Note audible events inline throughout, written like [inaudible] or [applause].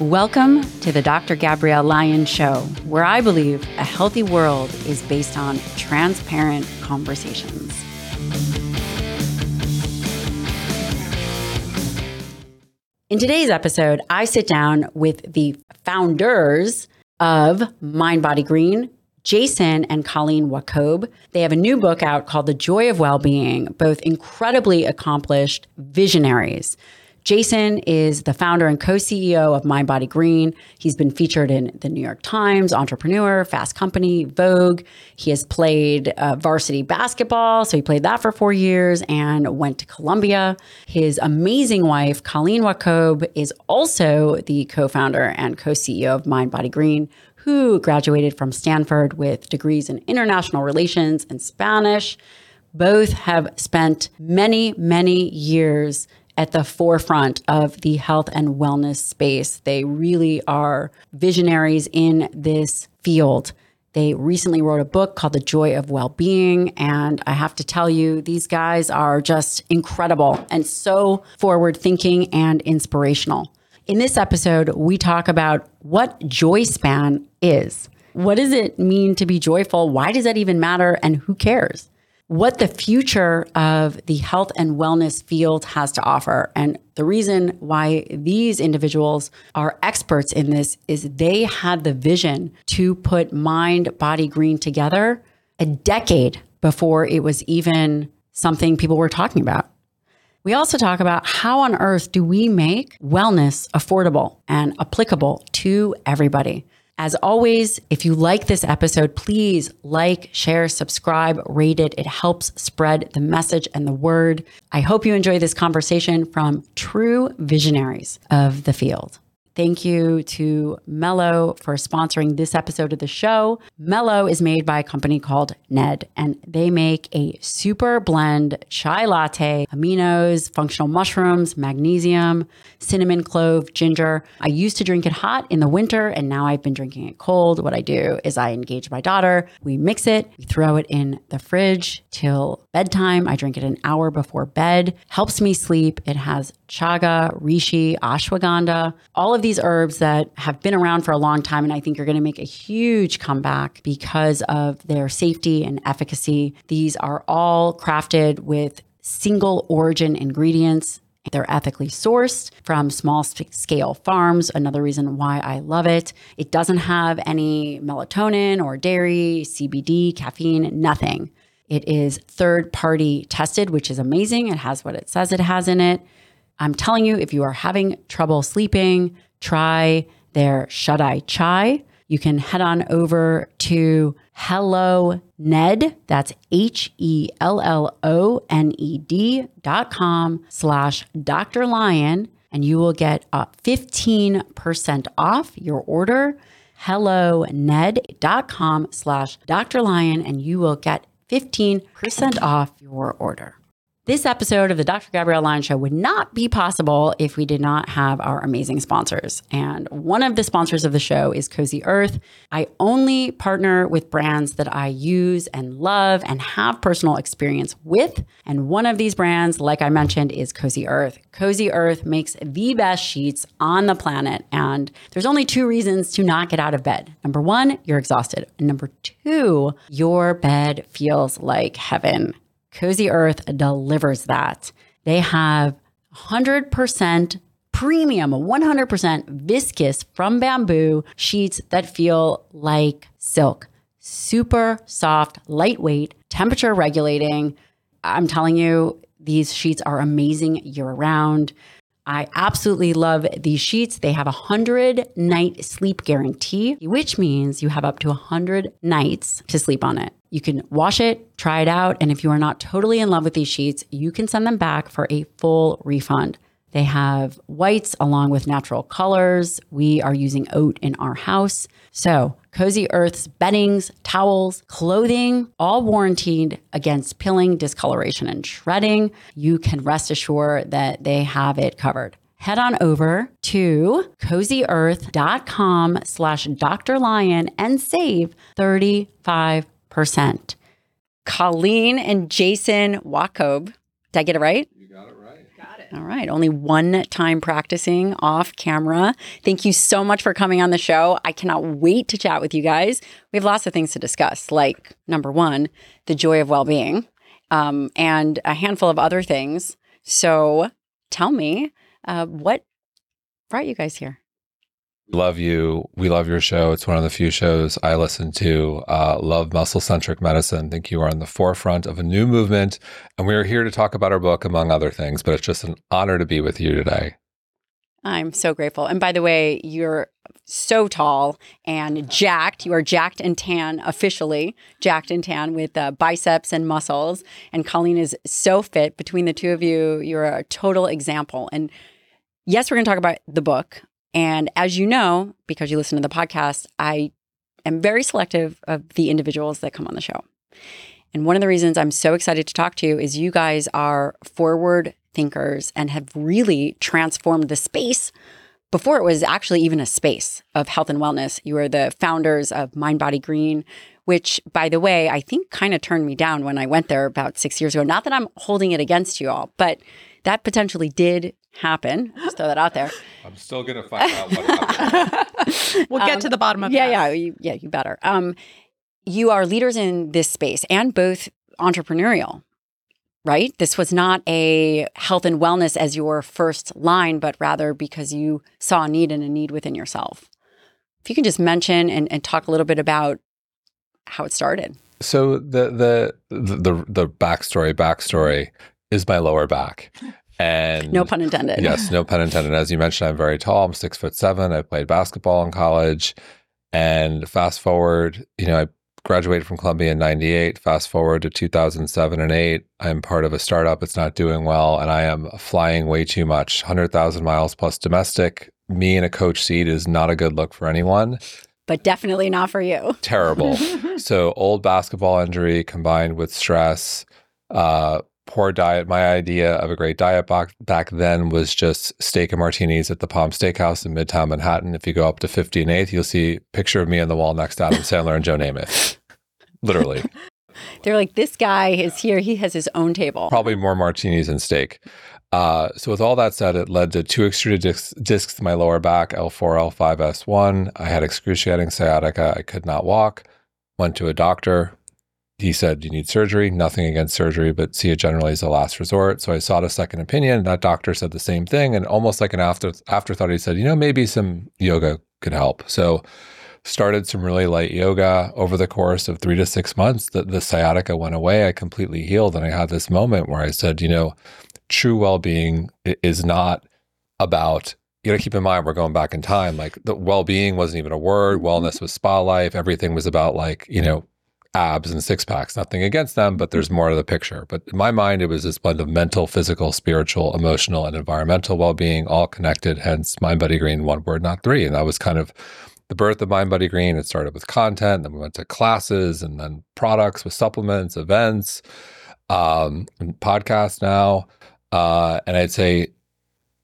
Welcome to the Dr. Gabrielle Lyon Show, where I believe a healthy world is based on transparent conversations. In today's episode, I sit down with the founders of Mind Body Green, Jason and Colleen Wachob. They have a new book out called The Joy of Wellbeing, both incredibly accomplished visionaries. Jason is the founder and co CEO of Mind Body Green. He's been featured in the New York Times, Entrepreneur, Fast Company, Vogue. He has played uh, varsity basketball, so he played that for four years and went to Columbia. His amazing wife, Colleen Wachob, is also the co founder and co CEO of Mind Body Green, who graduated from Stanford with degrees in international relations and Spanish. Both have spent many, many years at the forefront of the health and wellness space. They really are visionaries in this field. They recently wrote a book called The Joy of Wellbeing. And I have to tell you, these guys are just incredible and so forward thinking and inspirational. In this episode, we talk about what joy span is. What does it mean to be joyful? Why does that even matter? And who cares? What the future of the health and wellness field has to offer. And the reason why these individuals are experts in this is they had the vision to put mind, body, green together a decade before it was even something people were talking about. We also talk about how on earth do we make wellness affordable and applicable to everybody. As always, if you like this episode, please like, share, subscribe, rate it. It helps spread the message and the word. I hope you enjoy this conversation from true visionaries of the field. Thank you to Mello for sponsoring this episode of the show. Mello is made by a company called Ned, and they make a super blend chai latte, aminos, functional mushrooms, magnesium, cinnamon, clove, ginger. I used to drink it hot in the winter, and now I've been drinking it cold. What I do is I engage my daughter, we mix it, we throw it in the fridge till bedtime. I drink it an hour before bed, helps me sleep. It has chaga, reishi, ashwagandha, all of these herbs that have been around for a long time. And I think are going to make a huge comeback because of their safety and efficacy. These are all crafted with single origin ingredients. They're ethically sourced from small scale farms. Another reason why I love it. It doesn't have any melatonin or dairy, CBD, caffeine, nothing. It is third party tested, which is amazing. It has what it says it has in it. I'm telling you, if you are having trouble sleeping, try their Shut Eye Chai. You can head on over to Hello Ned. That's H E L L O N E D dot com slash Dr. Lyon, and you will get uh, 15% off your order. Hello Ned dot com slash Dr. Lyon, and you will get 15% off your order. This episode of the Dr. Gabrielle Lyon Show would not be possible if we did not have our amazing sponsors. And one of the sponsors of the show is Cozy Earth. I only partner with brands that I use and love and have personal experience with. And one of these brands, like I mentioned, is Cozy Earth. Cozy Earth makes the best sheets on the planet. And there's only two reasons to not get out of bed. Number one, you're exhausted. And number two, your bed feels like heaven. Cozy Earth delivers that. They have 100% premium, 100% viscose from bamboo sheets that feel like silk. Super soft, lightweight, temperature regulating. I'm telling you, these sheets are amazing year round. I absolutely love these sheets. They have a 100 night sleep guarantee, which means you have up to 100 nights to sleep on it. You can wash it, try it out, and if you are not totally in love with these sheets, you can send them back for a full refund. They have whites along with natural colors. We are using oat in our house. So, Cozy Earth's beddings, towels, clothing, all warranted against pilling, discoloration, and shredding. You can rest assured that they have it covered head on over to cozyearth.com slash Dr. Lyon and save 35 percent. Colleen and Jason Wachob. Did I get it right? You got it right. Got it. All right. Only one time practicing off camera. Thank you so much for coming on the show. I cannot wait to chat with you guys. We have lots of things to discuss, like number one, the joy of well being, um, and a handful of other things. So tell me uh, what brought you guys here? Love you. We love your show. It's one of the few shows I listen to. Uh, love muscle centric medicine. Think you are on the forefront of a new movement. And we are here to talk about our book, among other things, but it's just an honor to be with you today. I'm so grateful. And by the way, you're so tall and jacked. You are jacked and tan officially, jacked and tan with uh, biceps and muscles. And Colleen is so fit. Between the two of you, you're a total example. And yes, we're going to talk about the book. And as you know, because you listen to the podcast, I am very selective of the individuals that come on the show. And one of the reasons I'm so excited to talk to you is you guys are forward thinkers and have really transformed the space before it was actually even a space of health and wellness. You are the founders of Mind Body Green, which, by the way, I think kind of turned me down when I went there about six years ago. Not that I'm holding it against you all, but that potentially did happen. Just throw that out there. I'm still going to find out what happened. [laughs] we'll get um, to the bottom of yeah, that. Yeah, you, yeah, you better. Um, you are leaders in this space and both entrepreneurial, right? This was not a health and wellness as your first line, but rather because you saw a need and a need within yourself. If you can just mention and, and talk a little bit about how it started. So the the the the backstory backstory is my lower back. And no pun intended. Yes, no pun intended. As you mentioned, I'm very tall. I'm six foot seven. I played basketball in college. And fast forward, you know, I graduated from Columbia in 98. Fast forward to 2007 and 8. I'm part of a startup. It's not doing well. And I am flying way too much 100,000 miles plus domestic. Me in a coach seat is not a good look for anyone. But definitely not for you. Terrible. [laughs] so, old basketball injury combined with stress, uh, poor diet. My idea of a great diet back, back then was just steak and martinis at the Palm Steakhouse in Midtown Manhattan. If you go up to 50 and 8th, you'll see a picture of me on the wall next to Adam Sandler and Joe Namath. [laughs] Literally. They're like, this guy is here. He has his own table. Probably more martinis and steak. Uh, so with all that said, it led to two extruded discs, discs in my lower back, L4, L5, S1. I had excruciating sciatica. I could not walk. Went to a doctor he said, You need surgery. Nothing against surgery, but see it generally as a last resort. So I sought a second opinion. That doctor said the same thing. And almost like an after, afterthought, he said, You know, maybe some yoga could help. So started some really light yoga over the course of three to six months. The, the sciatica went away. I completely healed. And I had this moment where I said, You know, true well being is not about you to keep in mind we're going back in time like the well-being wasn't even a word wellness was spa life everything was about like you know abs and six packs. Nothing against them, but there's more to the picture. But in my mind, it was this blend of mental, physical, spiritual, emotional, and environmental well being, all connected. Hence, Mind Body Green, one word, not three. And that was kind of the birth of Mind Body Green. It started with content, then we went to classes, and then products with supplements, events, um, and podcasts now. Uh, and I'd say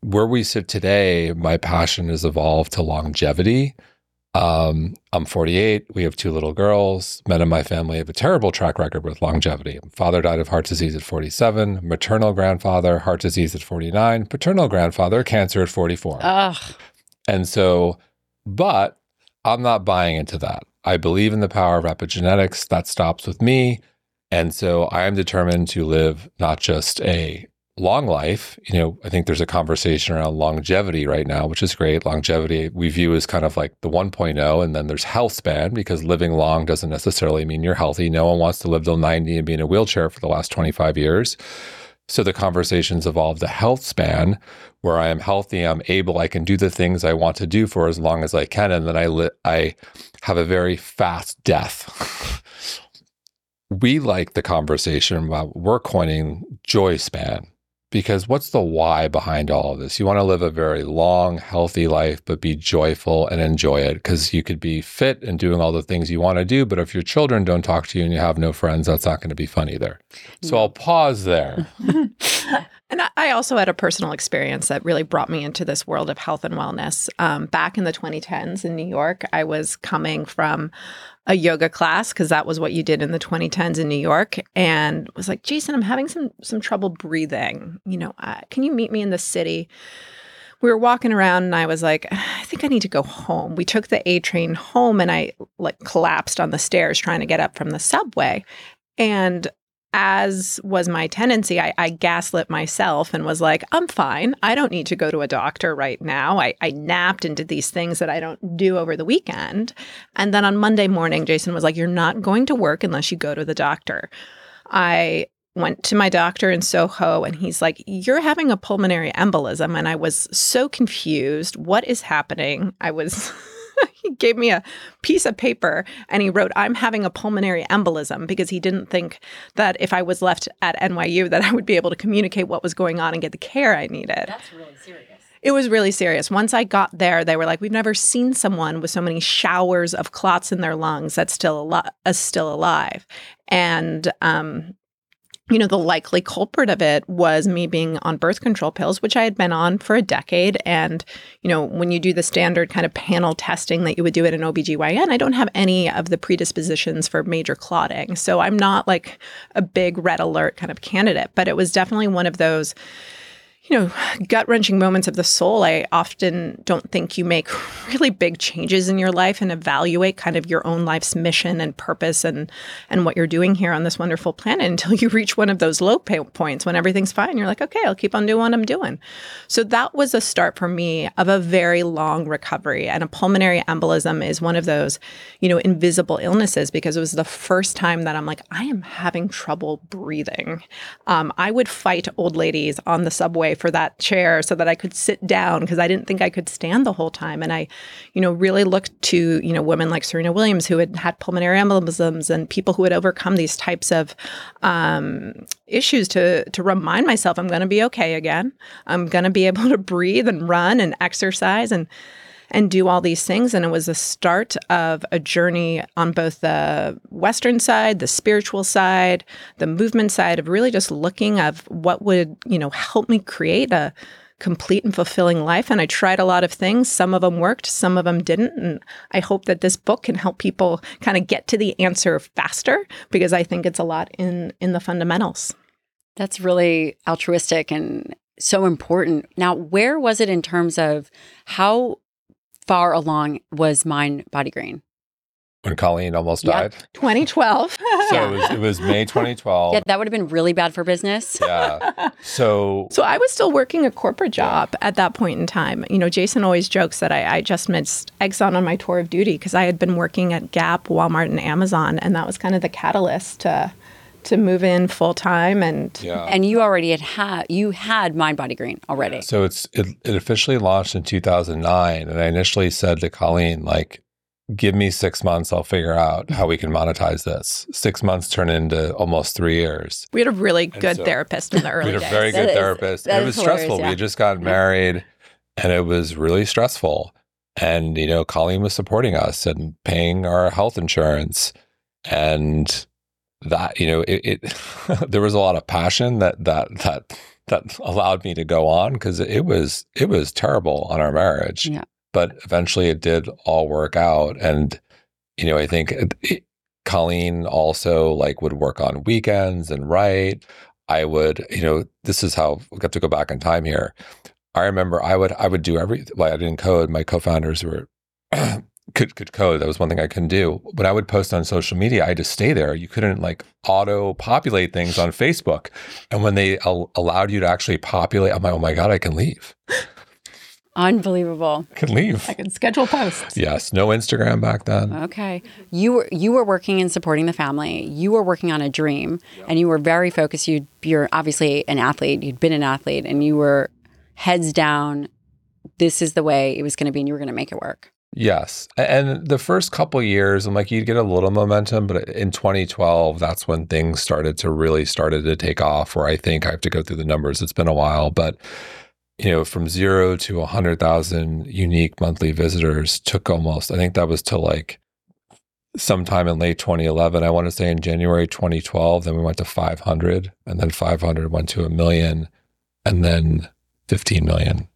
where we sit today, my passion has evolved to longevity um, I'm 48. We have two little girls. Men in my family have a terrible track record with longevity. Father died of heart disease at 47. Maternal grandfather, heart disease at 49. Paternal grandfather, cancer at 44. Ugh. And so, but I'm not buying into that. I believe in the power of epigenetics. That stops with me. And so I am determined to live not just a long life, you know, I think there's a conversation around longevity right now, which is great. Longevity we view as kind of like the 1.0, and then there's health span because living long doesn't necessarily mean you're healthy. No one wants to live till 90 and be in a wheelchair for the last 25 years. So the conversations evolved a health span where I am healthy, I'm able, I can do the things I want to do for as long as I can, and then I li- I have a very fast death. [laughs] we like the conversation about we're coining joy span because what's the why behind all of this? You want to live a very long, healthy life, but be joyful and enjoy it because you could be fit and doing all the things you want to do. But if your children don't talk to you and you have no friends, that's not going to be fun either. So I'll pause there. [laughs] And I also had a personal experience that really brought me into this world of health and wellness. Um, back in the 2010s in New York, I was coming from a yoga class because that was what you did in the 2010s in New York, and was like, Jason, I'm having some some trouble breathing. You know, uh, can you meet me in the city? we were walking around and I was like, I think I need to go home. We took the A train home and I like collapsed on the stairs trying to get up from the subway. And as was my tendency, I, I, gaslit myself and was like, I'm fine. I don't need to go to a doctor right now. I, I napped and did these things that I don't do over the weekend. And then on Monday morning, Jason was like, You're not going to work unless you go to the doctor. I went to my doctor in Soho and he's like, You're having a pulmonary embolism. And I was so confused. What is happening? I was. [laughs] [laughs] he gave me a piece of paper and he wrote, I'm having a pulmonary embolism because he didn't think that if I was left at NYU that I would be able to communicate what was going on and get the care I needed. That's really serious. It was really serious. Once I got there, they were like, "We've never seen someone with so many showers of clots in their lungs that's still alive." Uh, still alive. And um, you know, the likely culprit of it was me being on birth control pills, which I had been on for a decade. And, you know, when you do the standard kind of panel testing that you would do at an OBGYN, I don't have any of the predispositions for major clotting. So I'm not like a big red alert kind of candidate, but it was definitely one of those you know, gut wrenching moments of the soul, I often don't think you make really big changes in your life and evaluate kind of your own life's mission and purpose and and what you're doing here on this wonderful planet until you [laughs] reach one of those low points when everything's fine. You're like, okay, I'll keep on doing what I'm doing. So that was a start for me of a very long recovery. And a pulmonary embolism is one of those, you know, invisible illnesses because it was the first time that I'm like, I am having trouble breathing. Um, I would fight old ladies on the subway for that chair so that I could sit down because I didn't think I could stand the whole time. And I, you know, really looked to, you know, women like Serena Williams who had had pulmonary embolisms and people who had overcome these types of um, issues to to remind myself I'm going to be okay again. I'm going to be able to breathe and run and exercise and and do all these things. And it was the start of a journey on both the Western side, the spiritual side, the movement side of really just looking of what would, you know, help me create a complete and fulfilling life. And I tried a lot of things. Some of them worked, some of them didn't. And I hope that this book can help people kind of get to the answer faster because I think it's a lot in in the fundamentals. That's really altruistic and so important. Now, where was it in terms of how far along was Mind Body Green? When Colleen almost Yep. died. 2012. [laughs] So it was, it was May 2012. Yeah, that would have been really bad for business. yeah. [laughs] So So I was still working a corporate job at that point in time. You know, Jason always jokes that I, I just missed Exxon on my tour of duty because I had been working at Gap, Walmart, and Amazon, and that was kind of the catalyst to to move in full time. And yeah. And you already had had you had Mind Body Green already. So it's it, it officially launched in 2009, and I initially said to Colleen, like, "Give me six months, I'll figure out how we can monetize this." Six months turned into almost three years. we had a really good so- therapist in the early. [laughs] We had a days. very That good is- therapist. that and it is was stressful. hilarious, We had just gotten married, and it was really stressful. And you know, Colleen was supporting us and paying our health insurance, and that you know, it, it [laughs] there was a lot of passion that that that that allowed me to go on because it was it was terrible on our marriage. Yeah. But eventually, it did all work out, and you know, I think it, Colleen also like would work on weekends and write. I would, you know, this is how we have to go back in time here. I remember I would I would do every well, I didn't code. My co-founders were [clears throat] could could code. That was one thing I couldn't do. But I would post on social media, I had to stay there. You couldn't like auto populate things on Facebook. And when they al- allowed you to actually populate, I'm like, oh my god, I can leave. Unbelievable. I can leave. I can schedule posts. Yes, no Instagram back then. Okay. You were you were working and supporting the family. You were working on a dream and you were very focused. You you're obviously an athlete. You'd been an athlete and you were heads down. This is the way it was going to be and you were going to make it work. Yes. And the first couple years, I'm like, you'd get a little momentum, but in 2012, that's when things started to really started to take off. Where I think I have to go through the numbers. It's been a while, but you know, from zero to 100,000 unique monthly visitors took almost, I think that was to like sometime in late 2011. I want to say in January 2012. Then we went to 500, and then 500 went to a million. and then 15 million.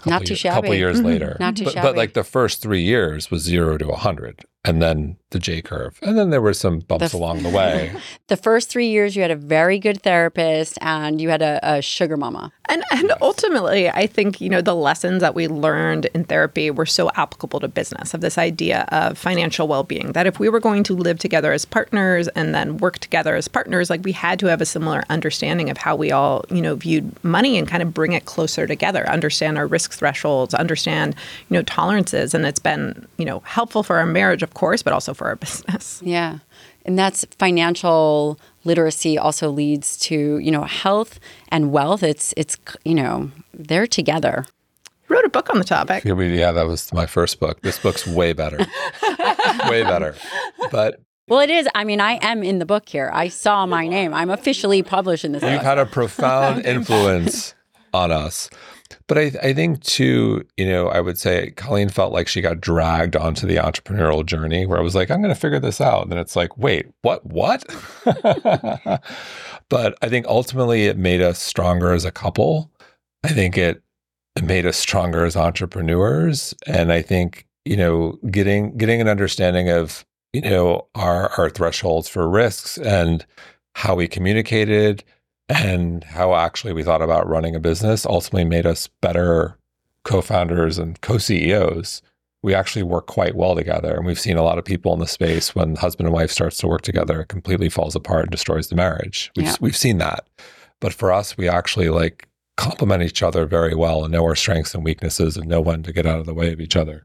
Couple Not too year- Couple shabby. years Mhm. later, Not too but, shabby. but like the first three years was zero to 100, and then the J curve, and then there were some bumps The f- along the way. [laughs] The first three years, you had a very good therapist and you had a, a sugar mama. And and ultimately, I think you know the lessons that we learned in therapy were so applicable to business of this idea of financial well-being. That if we were going to live together as partners and then work together as partners, like we had to have a similar understanding of how we all you know viewed money and kind of bring it closer together, understand our risk thresholds, understand you know tolerances, and it's been you know helpful for our marriage, of course, but also for our [laughs] business. Yeah. And that's financial literacy also leads to, you know, health and wealth. It's, it's, you know, they're together. wrote a book on the topic. Yeah, yeah, that was my first book. This book's way better, [laughs] way better. But Well, it is. I mean, I am in the book here. I saw my name. I'm officially published in this You've book. had a profound [laughs] influence on us. But I, I think too, you know, I would say Colleen felt like she got dragged onto the entrepreneurial journey where I was like, I'm going to figure this out. And then it's like, wait, what, what? [laughs] but I think ultimately it made us stronger as a couple. I think it, it made us stronger as entrepreneurs. And I think, you know, getting, getting an understanding of, you know, our, our thresholds for risks and how we communicated and how actually we thought about running a business ultimately made us better co-founders and co-CEOs. We actually work quite well together, and we've seen a lot of people in the space when husband and wife starts to work together, it completely falls apart and destroys the marriage. We've Yeah. we've seen that, but for us, we actually like complement each other very well and know our strengths and weaknesses and know when to get out of the way of each other.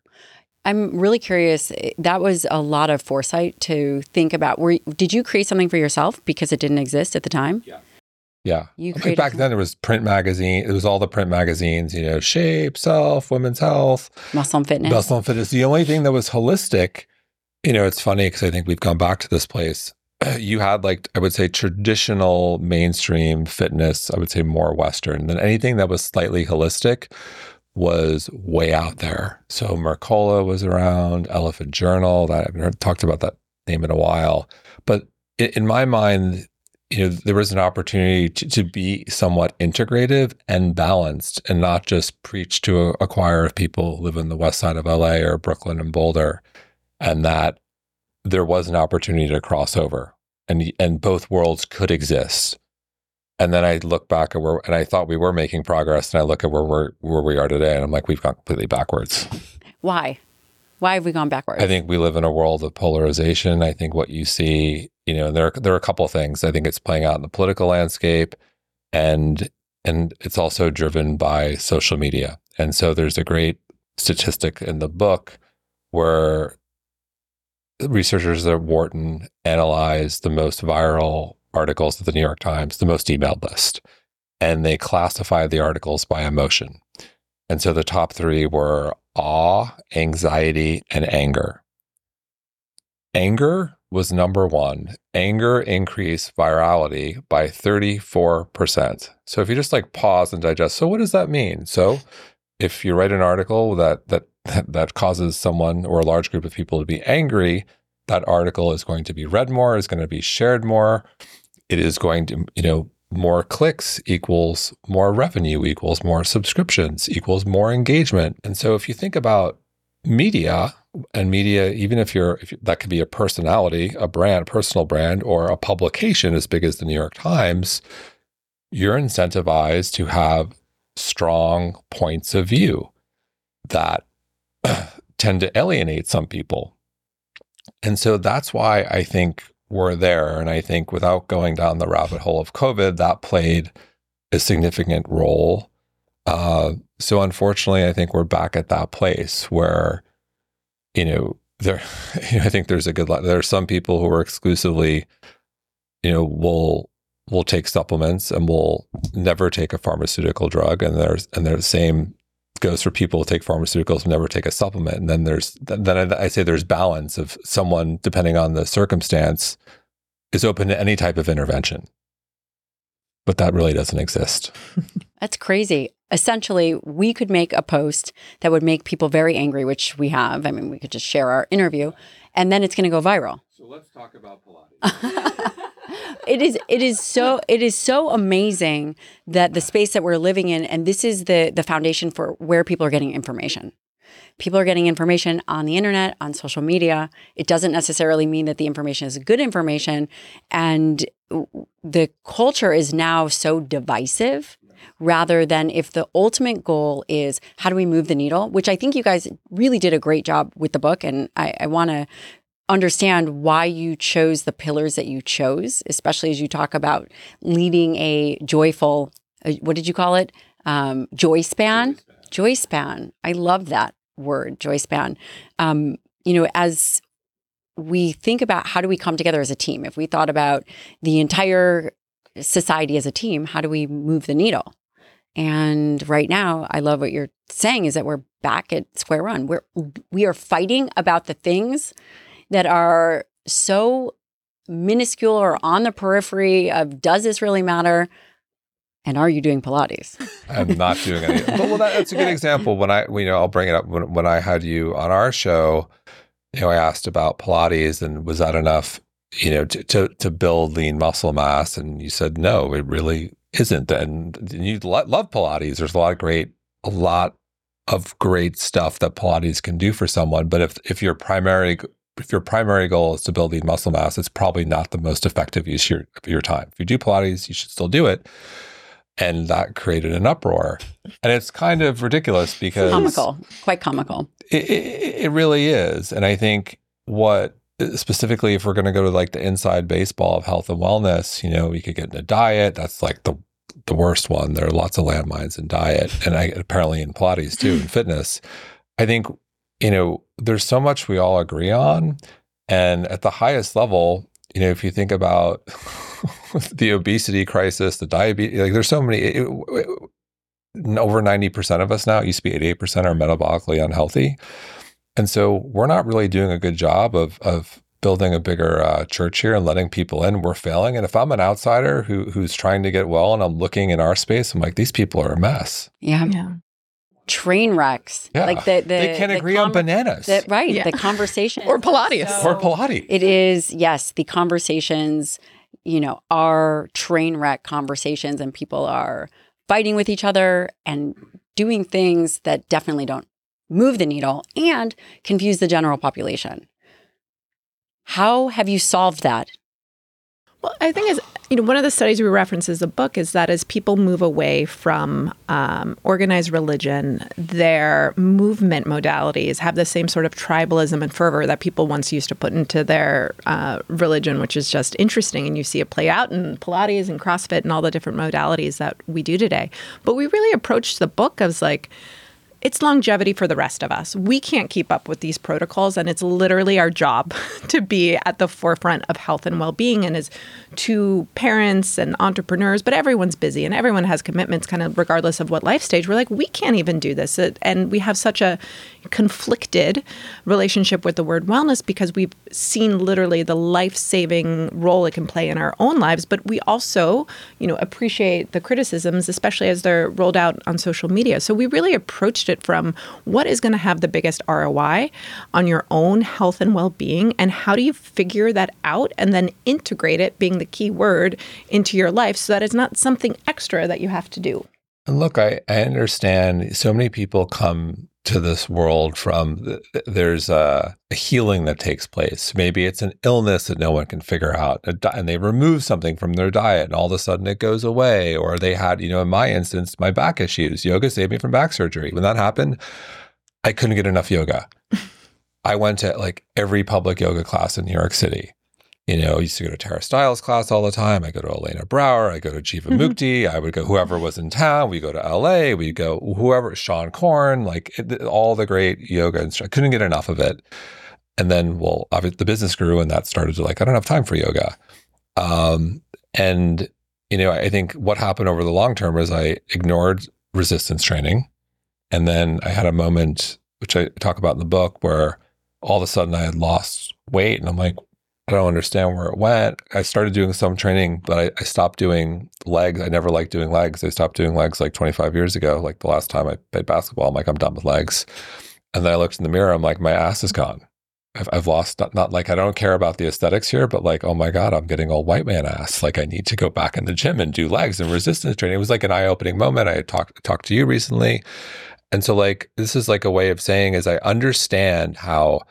I'm really curious. Eh, that was a lot of foresight to think about. Were, did you create something for yourself because it didn't exist at the time? Yeah. You Like created back then, it was print magazine. It was all the print magazines, you know, shape, self, women's health, muscle and fitness. Muscle and fitness. The only thing that was holistic, you know, it's funny because I think we've gone back to this place. [clears throat] You had like I would say traditional mainstream fitness. I would say more Western. than anything that was slightly holistic was way out there. So Mercola was around, Elephant Journal. That I've heard, talked about that name in a while. But in my mind, you know, there was an opportunity to, to be somewhat integrative and balanced and not just preach to a, a choir of people who live in the west side of LA or Brooklyn and Boulder. And that there was an opportunity to cross over and and both worlds could exist. And then I look back at where and I thought we were making progress and I look at where we're where we are today and I'm like, we've gone completely backwards. Why? Why have we gone backwards? I think we live in a world of polarization. I think what you see, you know, there there are a couple of things. I think it's playing out in the political landscape, and and it's also driven by social media. And so there's a great statistic in the book where researchers at Wharton analyzed the most viral articles of the New York Times, the most emailed list, and they classified the articles by emotion. And so the top three were awe, anxiety, and anger. Anger was number one. Anger increased virality by 34%. So if you just like pause and digest, so what does that mean? So if you write an article that that that causes someone or a large group of people to be angry, that article is going to be read more, is going to be shared more. It is going to, you know, more clicks equals more revenue equals more subscriptions equals more engagement. And so if you think about media and media, even if you're, if that could be a personality, a brand, personal brand, or a publication as big as the New York Times, you're incentivized to have strong points of view that [clears throat] tend to alienate some people. And so that's why I think we're there. And I think without going down the rabbit hole of COVID, that played a significant role. Uh, so unfortunately, I think we're back at that place where, you know, there, [laughs] you know, I think there's a good lot. There are some people who are exclusively, you know, will will take supplements and will never take a pharmaceutical drug, and there's and there's the same goes for people who take pharmaceuticals and never take a supplement. And then there's then I, I say there's balance of someone depending on the circumstance is open to any type of intervention, but that really doesn't exist. [laughs] That's crazy. Essentially, we could make a post that would make people very angry, which we have. I mean, we could just share our interview, and then it's going to go viral. So let's talk about Pilates. [laughs] it is it is so it is so amazing that the space that we're living in and this is the the foundation for where people are getting information people are getting information on the internet on social media it doesn't necessarily mean that the information is good information and the culture is now so divisive rather than if the ultimate goal is how do we move the needle which i think you guys really did a great job with the book and i, I want to understand why you chose the pillars that you chose, especially as you talk about leading a joyful, uh, what did you call it? Um, joy span? Joy span. I love that word, joy span. Um, you know, as we think about how do we come together as a team, if we thought about the entire society as a team, how do we move the needle? And right now, I love what you're saying is that we're back at square one. We're we are fighting about the things that are so minuscule or on the periphery of does this really matter? And are you doing Pilates? [laughs] I'm not doing any. But well, that, that's a good example. When I, you know, I'll bring it up when, when I had you on our show. You know, I asked about Pilates and was that enough? You know, to to, to build lean muscle mass, and you said no, it really isn't. And you love Pilates. There's a lot of great, a lot of great stuff that Pilates can do for someone. But if if your primary if your primary goal is to build lean muscle mass, it's probably not the most effective use of your, of your time. If you do Pilates, you should still do it. And that created an uproar. And it's kind of ridiculous because comical, quite comical. It, it, it really is. And I think what specifically, if we're going to go to like the inside baseball of health and wellness, you know, we could get in a diet. That's like the the worst one. There are lots of landmines in diet, and I, apparently in Pilates too, in [laughs] fitness. I think you know, there's so much we all agree on. And at the highest level, you know, if you think about [laughs] the obesity crisis, the diabetes, like there's so many, it, it, over 90% of us now, it used to be 88% are metabolically unhealthy. And so we're not really doing a good job of, of building a bigger uh, church here and letting people in. We're failing. And if I'm an outsider who who's trying to get well and I'm looking in our space, I'm like, these people are a mess. Yeah. Yeah train wrecks. Yeah. Like the, the they can't the agree com- on bananas. The, right. Yeah. The conversation [laughs] or Pilates so, or Pilates. It is yes. The conversations, you know, are train wreck conversations, and people are fighting with each other and doing things that definitely don't move the needle and confuse the general population. How have you solved that? Well, I think as you know, one of the studies we reference in the book is that as people move away from um, organized religion, their movement modalities have the same sort of tribalism and fervor that people once used to put into their uh, religion, which is just interesting. And you see it play out in Pilates and CrossFit and all the different modalities that we do today. But we really approached the book as like, it's longevity for the rest of us. We can't keep up with these protocols, and it's literally our job [laughs] to be at the forefront of health and well being. And as to parents and entrepreneurs, but everyone's busy and everyone has commitments, kind of regardless of what life stage. We're like, we can't even do this. And we have such a conflicted relationship with the word wellness because we've seen literally the life-saving role it can play in our own lives but we also you know appreciate the criticisms especially as they're rolled out on social media so we really approached it from what is going to have the biggest ROI on your own health and well-being and how do you figure that out and then integrate it being the key word into your life so that it's not something extra that you have to do? And look, I, I understand so many people come to this world from there's a, a, healing that takes place. Maybe it's an illness that no one can figure out, and they remove something from their diet, and all of a sudden it goes away. Or they had, you know, in my instance, my back issues. Yoga saved me from back surgery. When that happened, I couldn't get enough yoga. [laughs] I went to like every public yoga class in New York City. You know, I used to go to Tara Stiles class all the time. I go to Elena Brower. I go to Jiva mm-hmm. Mukti. I would go whoever was in town. We go to LA. We go whoever Seane Corn, like it, all the great yoga. And I couldn't get enough of it. And then, well, the business grew, and that started to like I don't have time for yoga. Um, and you know, I think what happened over the long term was I ignored resistance training, and then I had a moment which I talk about in the book where all of a sudden I had lost weight, and I'm like, I don't understand where it went. I started doing some training, but I, I, stopped doing legs. I never liked doing legs. I stopped doing legs like 25 years ago. Like the last time I played basketball, I'm like, I'm done with legs. And then I looked in the mirror. I'm like, my ass is gone. I've, I've lost not, not like I don't care about the aesthetics here, but like, oh my God, I'm getting all white man ass. Like I need to go back in the gym and do legs and resistance training. It was like an eye opening moment. I talked talked to you recently. And so like this is like a way of saying is I understand how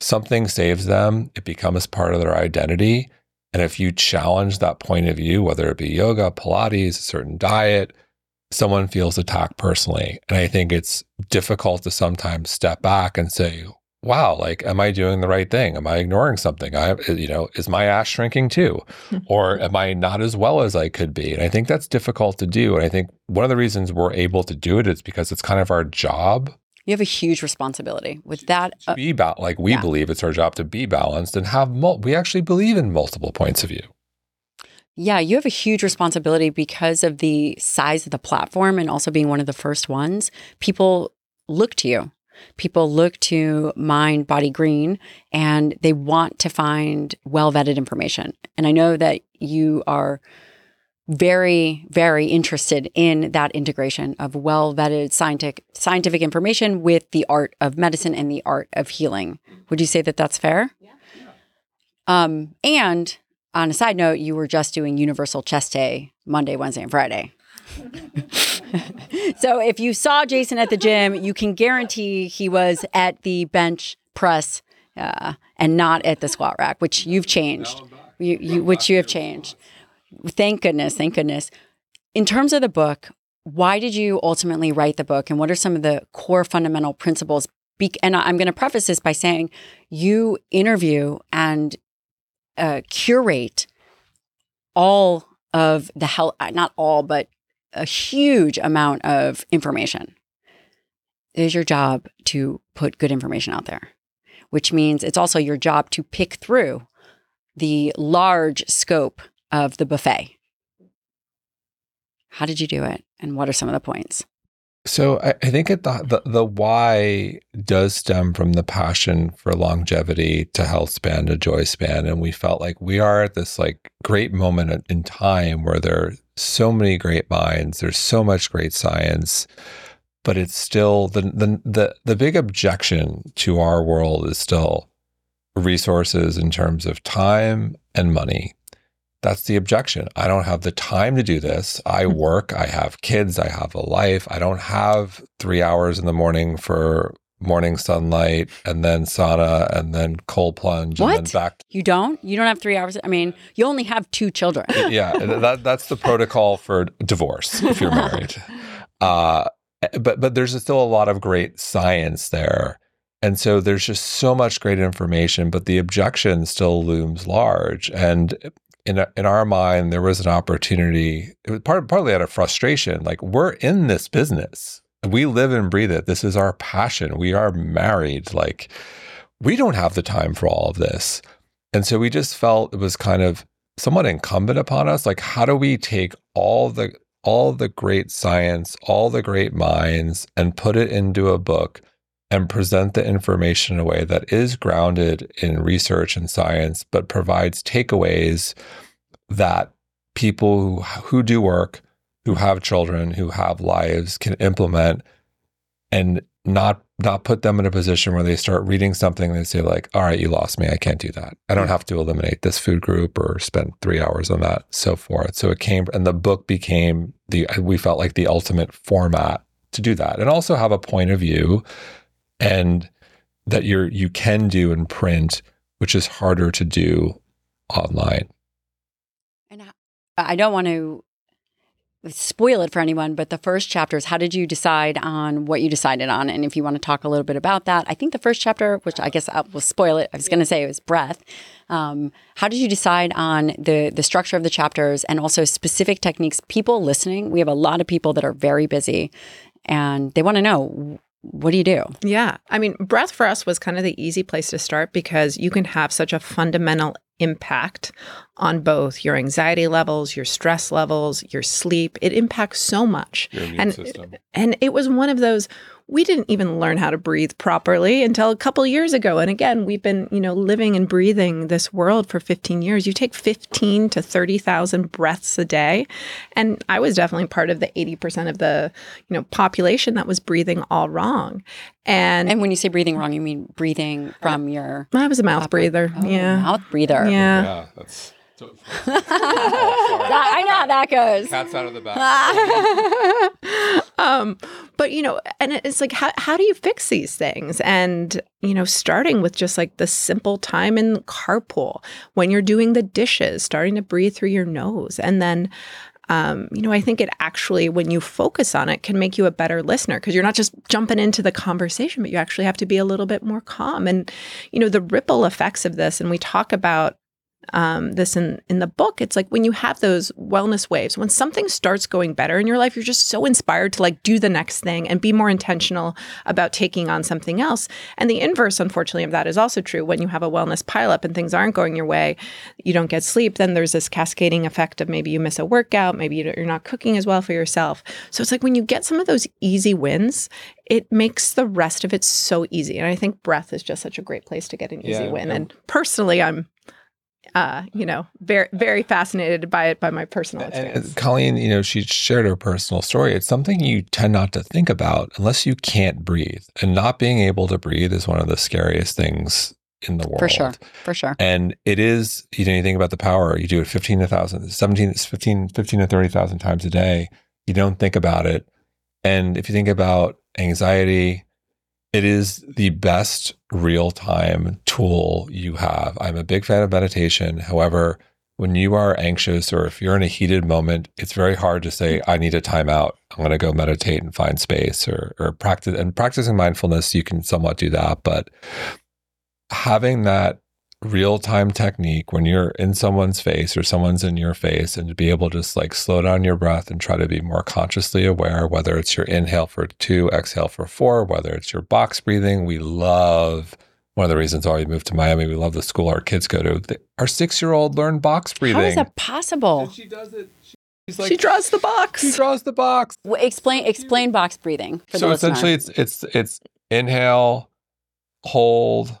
something saves them, it becomes part of their identity. And if you challenge that point of view, whether it be yoga, Pilates, a certain diet, someone feels attacked personally. And I think it's difficult to sometimes step back and say, wow, like, am I doing the right thing? Am I ignoring something? I, you know, is my ass shrinking too? [laughs] or am I not as well as I could be? And I think that's difficult to do. And I think one of the reasons we're able to do it is because it's kind of our job. You have a huge responsibility with that. Uh, be ba- like we yeah. believe it's our job to be balanced and have mul- we actually believe in multiple points of view. Yeah, you have a huge responsibility because of the size of the platform and also being one of the first ones. People look to you People look to Mind Body Green and they want to find well vetted information. And I know that you are very, very interested in that integration of well vetted scientific, scientific information with the art of medicine and the art of healing. Would you say that that's fair? Yeah. Um, and on a side note, you were just doing Universal Chest Day Monday, Wednesday, and Friday. [laughs] so if you saw Jason at the gym, you can guarantee he was at the bench press uh, and not at the squat rack, which you've changed, you, you, which you have changed. Thank goodness, thank goodness. In terms of the book, why did you ultimately write the book, and what are some of the core fundamental principles? Be- and I'm going to preface this by saying you interview and uh, curate all of the health, not all, but a huge amount of information. It is your job to put good information out there, which means it's also your job to pick through the large scope of the buffet. How did you do it? And what are some of the points? So I, I think the, the, the why does stem from the passion for longevity to health span to joy span, and we felt like we are at this like great moment in time where there are so many great minds, there's so much great science, but it's still the the the, the big objection to our world is still resources in terms of time and money that's the objection. I don't have the time to do this. I hmm. work, I have kids, I have a life. I don't have three hours in the morning for morning sunlight and then sauna and then cold plunge what? and then back. You don't? You don't have three hours? I mean, you only have two children. yeah, that, that's the protocol for divorce if you're married. [laughs] Uh, but but there's still a lot of great science there. And so there's just so much great information, but the objection still looms large. And in in our mind, there was an opportunity. It was part, partly out of frustration. Like we're in this business, we live and breathe it. This is our passion. We are married. Like we don't have the time for all of this, and so we just felt it was kind of somewhat incumbent upon us. Like how do we take all the all the great science, all the great minds, and put it into a book and present the information in a way that is grounded in research and science, but provides takeaways that people who, who do work, who have children, who have lives can implement and not not put them in a position where they start reading something and they say like all right you lost me. I can't do that. I don't have to eliminate this food group or spend three hours on that so forth. So it came and the book became the we felt like the ultimate format to do that and also have a point of view and that you're you can do in print, which is harder to do online. And I don't want to spoil it for anyone, but the first chapter is how did you decide on what you decided on? And if you want to talk a little bit about that, I think the first chapter, which I guess I will spoil it, I was going to say it was breath. Um, how did you decide on the the structure of the chapters and also specific techniques? People listening, we have a lot of people that are very busy and they want to know what do you do? Yeah. I mean, breath for us was kind of the easy place to start because you can have such a fundamental impact on both your anxiety levels, your stress levels, your sleep. It impacts so much. and, system. and it was one of those we didn't even learn how to breathe properly until a couple years ago. And again, we've been, you know, living and breathing this world for 15 years. You take 15 to 30,000 breaths a day. And I was definitely part of the 80% of the, you know, population that was breathing all wrong. And, And when you say breathing wrong, you mean breathing from your I was a mouth breather. Oh, yeah. mouth breather. Yeah. Yeah, that's [laughs] I know how that goes. cat's out of the bag. [laughs] um, but you know, and it's like, how, how do you fix these things? And, you know, starting with just like the simple time in carpool when you're doing the dishes, starting to breathe through your nose. And then, um, you know, I think it actually, when you focus on it, can make you a better listener because you're not just jumping into the conversation, but you actually have to be a little bit more calm. And, you know, the ripple effects of this, and we talk about um, this in in the book. It's like when you have those wellness waves, when something starts going better in your life, you're just so inspired to like do the next thing and be more intentional about taking on something else. And the inverse, unfortunately, of that is also true. When you have a wellness pileup and things aren't going your way, you don't get sleep. Then there's this cascading effect of maybe you miss a workout, maybe you- you're not cooking as well for yourself. So it's like when you get some of those easy wins, it makes the rest of it so easy. And I think breath is just such a great place to get an easy Yeah, win. And personally, I'm uh, you know, very very fascinated by it by my personal experience. and Colleen, you know, she shared her personal story. It's something you tend not to think about unless you can't breathe. And not being able to breathe is one of the scariest things in the world. For sure. For sure. And it is, you know, you think about the power, you do it 15 to 1,000, 17, 15, 15 to 30,000 times a day. You don't think about it. And if you think about anxiety, it is the best real time tool you have. I'm a big fan of meditation. However, when you are anxious or if you're in a heated moment, it's very hard to say, I need a timeout. I'm going to go meditate and find space or, or practice. And practicing mindfulness, you can somewhat do that. But having that real time technique when you're in someone's face or someone's in your face and to be able to just like slow down your breath and try to be more consciously aware, whether it's your inhale for two, exhale for four, whether it's your box breathing. We love one of the reasons why we moved to Miami. We love the school our kids go to. Our six year old learned box breathing. How is that possible? she does it. She's she draws the box. she draws the box. W- Explain explain box breathing for so the listener. essentially it's it's it's inhale hold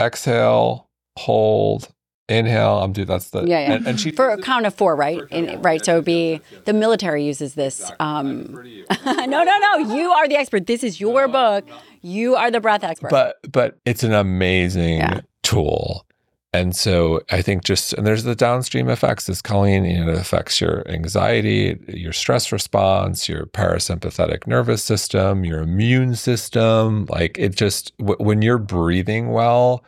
exhale hold inhale i'm doing that's the Yeah, yeah. and, and she for a count of four, right? In, right. So it'd be the military uses this. Um, [laughs] no, no, no. You are the expert. This is your book. You are the breath expert. but but it's an amazing Yeah. tool and so i think just and there's the downstream effects as colleen you know it affects your anxiety your stress response your parasympathetic nervous system your immune system like it just w- when you're breathing well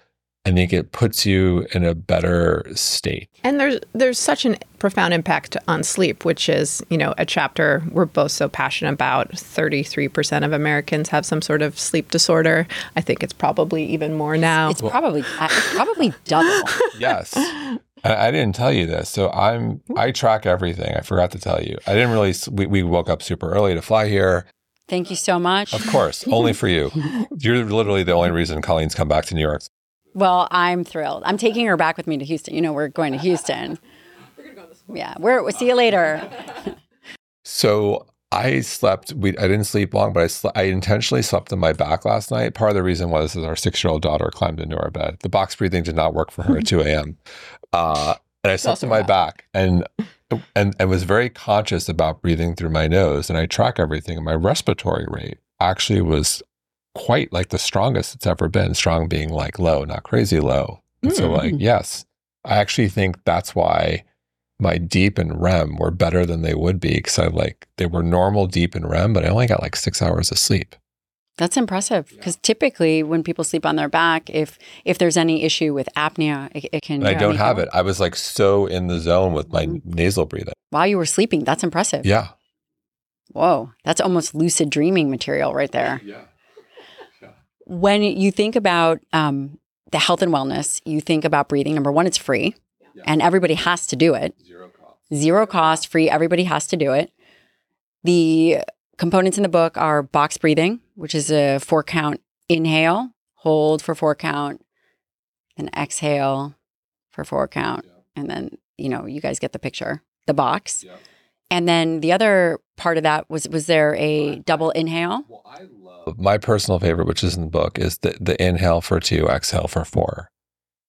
i think it puts you in a better state And there's there's such an profound impact on sleep, which is you know a chapter we're both so passionate about. Thirty three percent of Americans have some sort of sleep disorder. I think it's probably even more now. it's probably uh, it's probably double. [laughs] Yes. I, I didn't tell you this. So I'm I track everything. I forgot to tell you. I didn't really we, we woke up super early to fly here. Thank you so much. Of course, only for you. [laughs] You're literally the only reason Colleen's come back to New York. Well, I'm thrilled. I'm taking her back with me to Houston. You know, we're going to Houston. [laughs] Yeah, we're we'll see you later. [laughs] So I slept. We I didn't sleep long, but I sle- I intentionally slept on my back last night. Part of the reason was that our six year old daughter climbed into our bed. The box breathing did not work for her at two a.m. [laughs] Uh, and I slept on my back and and and was very conscious about breathing through my nose. And I track everything. And my respiratory rate actually was quite like the strongest it's ever been. Strong being like low, not crazy low. And so Mm. like yes, I actually think that's why my deep and REM were better than they would be because I like they were normal deep and REM, but I only got like six hours of sleep. That's impressive because typically when people sleep on their back, if if there's any issue with apnea, it, it can. And I don't have it. I was like so in the zone with my nasal breathing. While you were sleeping, that's impressive. Yeah. Whoa, that's almost lucid dreaming material right there. Yeah. When you think about um, the health and wellness, you think about breathing. Number one, it's free, and everybody has to do it. Zero cost. Zero cost, free. Everybody has to do it. The components in the book are box breathing, which is a four count inhale, hold for four count, and exhale for four count, and then you know you guys get the picture. The box, Yeah. and then the other part of that was was there a double inhale? Well, I my personal favorite, which is in the book, is the, the inhale for two, exhale for four.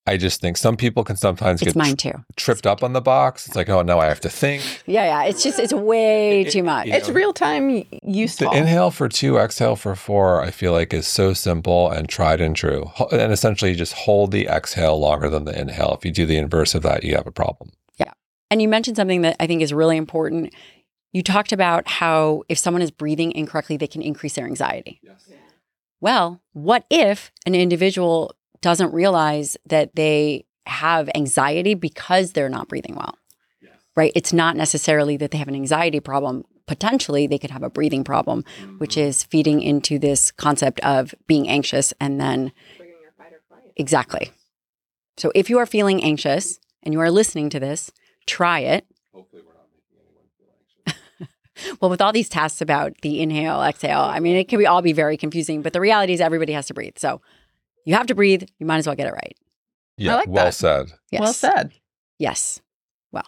I just think some people can sometimes It's get mine too. tripped up on the box. It's like, oh no, I have to think. Yeah, yeah. It's just it's way It- too much. you It's know, real time useful. The inhale for two, exhale for four, I feel like is so simple and tried and true. And essentially, you just hold the exhale longer than the inhale. If you do the inverse of that, you have a problem. Yeah. And you mentioned something that I think is really important. You talked about how if someone is breathing incorrectly, they can increase their anxiety. Yes. Well, what if an individual doesn't realize that they have anxiety because they're not breathing well? Right? It's not necessarily that they have an anxiety problem. Potentially, they could have a breathing problem, which is feeding into this concept of being anxious and then Exactly. So if you are feeling anxious and you are listening to this, try it. Well, with all these tasks about the inhale, exhale, I mean, it can be all be very confusing, but the reality is everybody has to breathe. So you have to breathe. You might as well get it right. Yeah, like well that. said. Yes. Well said. Yes. Well,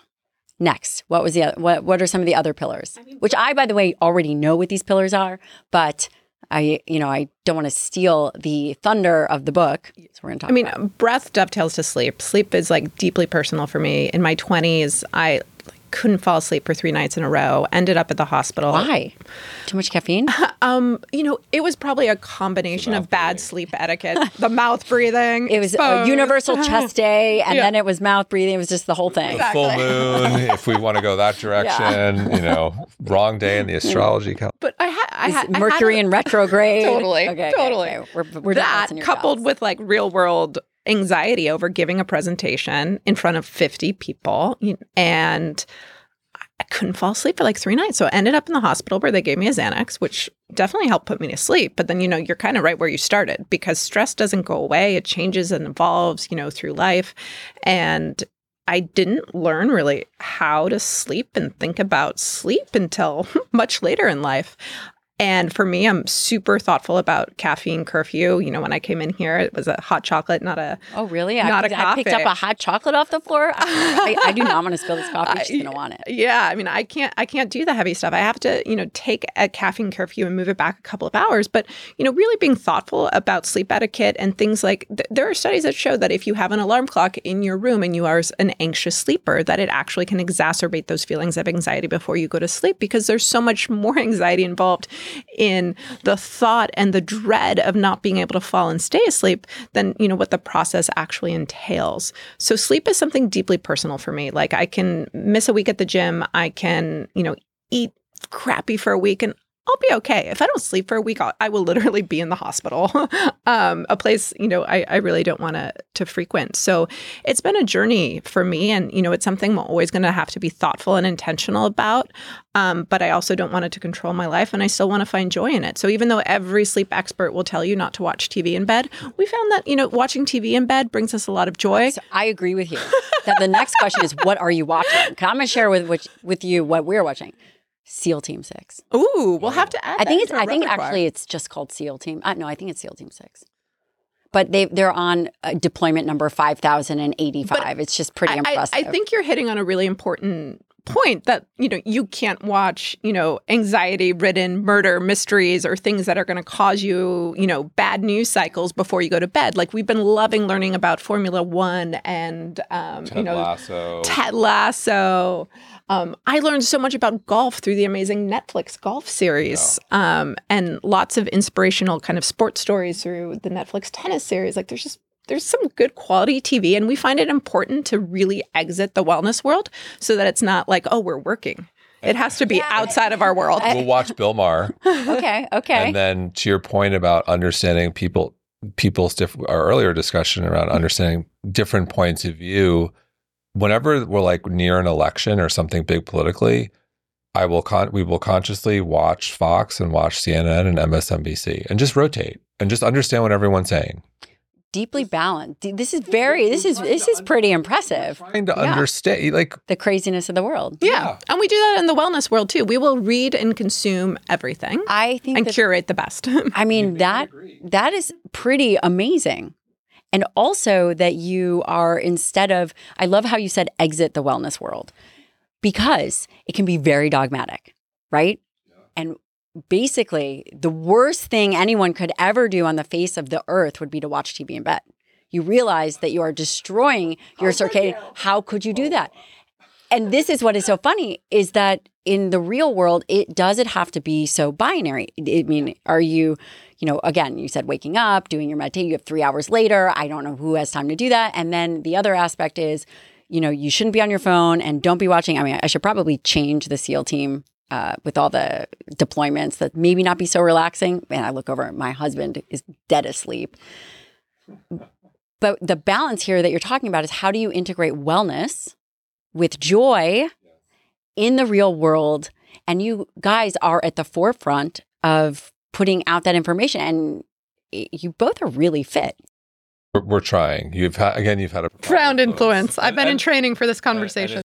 next, what was the other, what what are some of the other pillars? Which I, by the way, already know what these pillars are, but I, you know, I don't want to steal the thunder of the book. So we're going to talk. I mean, about breath dovetails to sleep. Sleep is like deeply personal for me. In my 20s, I couldn't fall asleep for three nights in a row, ended up at the hospital. why too much caffeine. [laughs] Um, you know, it was probably a combination of bad sleep etiquette, the mouth breathing. It was a universal chest [laughs] day, and Yeah. then it was mouth breathing. It was just the whole thing. Exactly. Full moon, [laughs] if we want to go that direction, you know, wrong day in the astrology calendar. But I had, I Is had I had Mercury a- in retrograde. Totally, Okay, okay, totally. okay. We're, we're that coupled chops. with like real world anxiety over giving a presentation in front of 50 people and I couldn't fall asleep for like three nights. So I ended up in the hospital where they gave me a Xanax, which definitely helped put me to sleep. But then, you know, you're kind of right where you started because stress doesn't go away. It changes and evolves, you know, through life. And I didn't learn really how to sleep and think about sleep until [laughs] much later in life. And for me, I'm super thoughtful about caffeine curfew. You know, when I came in here, it was a hot chocolate, not a. Oh, really? I, Not a I picked up a hot chocolate off the floor. I, I, I do not want to spill this coffee. She's gonna want it. Yeah, I mean, I can't, I can't do the heavy stuff. I have to, you know, take a caffeine curfew and move it back a couple of hours. But you know, really being thoughtful about sleep etiquette and things like th- there are studies that show that if you have an alarm clock in your room and you are an anxious sleeper, that it actually can exacerbate those feelings of anxiety before you go to sleep because there's so much more [laughs] anxiety involved in the thought and the dread of not being able to fall and stay asleep than you know what the process actually entails. So sleep is something deeply personal for me. Like i can miss a week at the gym. I can you know eat crappy for a week and I'll be okay. If I don't sleep for a week, I'll, I will literally be in the hospital, [laughs] um, a place you know I, I really don't want to to frequent. So it's been a journey for me, and you know it's something I'm always going to have to be thoughtful and intentional about. Um, but I also don't want it to control my life, and I still want to find joy in it. So even though every sleep expert will tell you not to watch TV in bed, we found that you know watching TV in bed brings us a lot of joy. So I agree with you. that the next question is, what are you watching? I'm gonna share with which, with you what we're watching. SEAL Team Six. Ooh, we'll have to add. I think that it's. I think repertoire. actually it's just called SEAL Team. Uh, no, I think it's SEAL Team Six. But they they're on uh, deployment number five thousand and eighty five. It's just pretty I- I, impressive. I think you're hitting on a really important point that you know you can't watch you know anxiety ridden murder mysteries or things that are going to cause you you know bad news cycles before you go to bed like we've been loving learning about formula one and um, you Ted know Lasso. Ted Lasso. Um, I learned so much about golf through the amazing Netflix golf series, um, and lots of inspirational kind of sports stories through the Netflix tennis series. Like, there's just there's some good quality TV, and we find it important to really exit the wellness world so that it's not like, oh, we're working. It has to be outside of our world. we'll watch Bill Maher. [laughs] okay. Okay. And then to your point about understanding people, people's diff- our earlier discussion around understanding different points of view. Whenever we're like near an election or something big politically, I will con- we will consciously watch Fox and watch CNN and MSNBC and just rotate and just understand what everyone's saying. Deeply balanced. This is very. This is this is pretty impressive. Trying to Yeah. understand, like The craziness of the world. yeah. And we do that in the wellness world too. We will read and consume everything I think and that curate the best. [laughs] I mean that that is pretty amazing. And also that you are instead of I love how you said exit the wellness world because it can be very dogmatic, right? And basically the worst thing anyone could ever do on the face of the earth would be to watch TV in bed. you realize that you are destroying your circadian. How could you do that? And this is what is so funny is that in the real world, it does it have to be so binary? I mean, are you, you know, again, you said waking up, doing your meditation, you have three hours later. I don't know who has time to do that. And then the other aspect is, you know, you shouldn't be on your phone and don't be watching. I mean, I should probably change the SEAL team uh, with all the deployments that maybe not be so relaxing. And I look over, my husband is dead asleep. But the balance here that you're talking about is how do you integrate wellness with joy in the real world? And you guys are at the forefront of putting out that information. And you both are really fit. We're, we're trying. You've had again. You've had a profound influence. I've been in training for this conversation.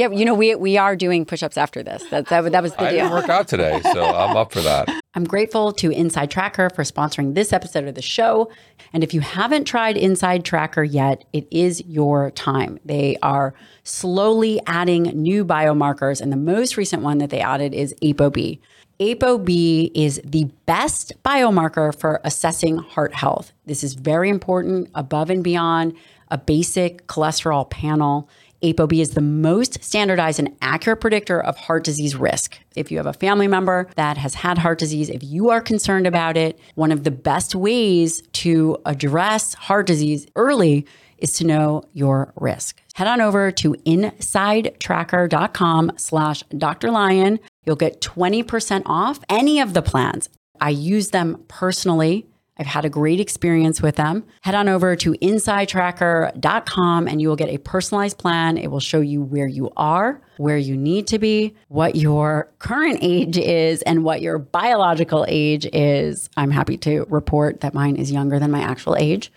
Yeah, you know, we we are doing push-ups after this. That that, that was the I deal. didn't work out today, so I'm up for that. [laughs] I'm grateful to Inside Tracker for sponsoring this episode of the show. And if you haven't tried Inside Tracker yet, it is your time. They are slowly adding new biomarkers, and the most recent one that they added is ApoB. ApoB is the best biomarker for assessing heart health. This is very important above and beyond a basic cholesterol panel. ApoB is the most standardized and accurate predictor of heart disease risk. If you have a family member that has had heart disease, if you are concerned about it, one of the best ways to address heart disease early is to know your risk. Head on over to insidetracker.com slash Dr. Lyon. You'll get 20% off any of the plans. I use them personally. I've had a great experience with them. Head on over to insidetracker.com and you will get a personalized plan. It will show you where you are, where you need to be, what your current age is, and what your biological age is. I'm happy to report that mine is younger than my actual age.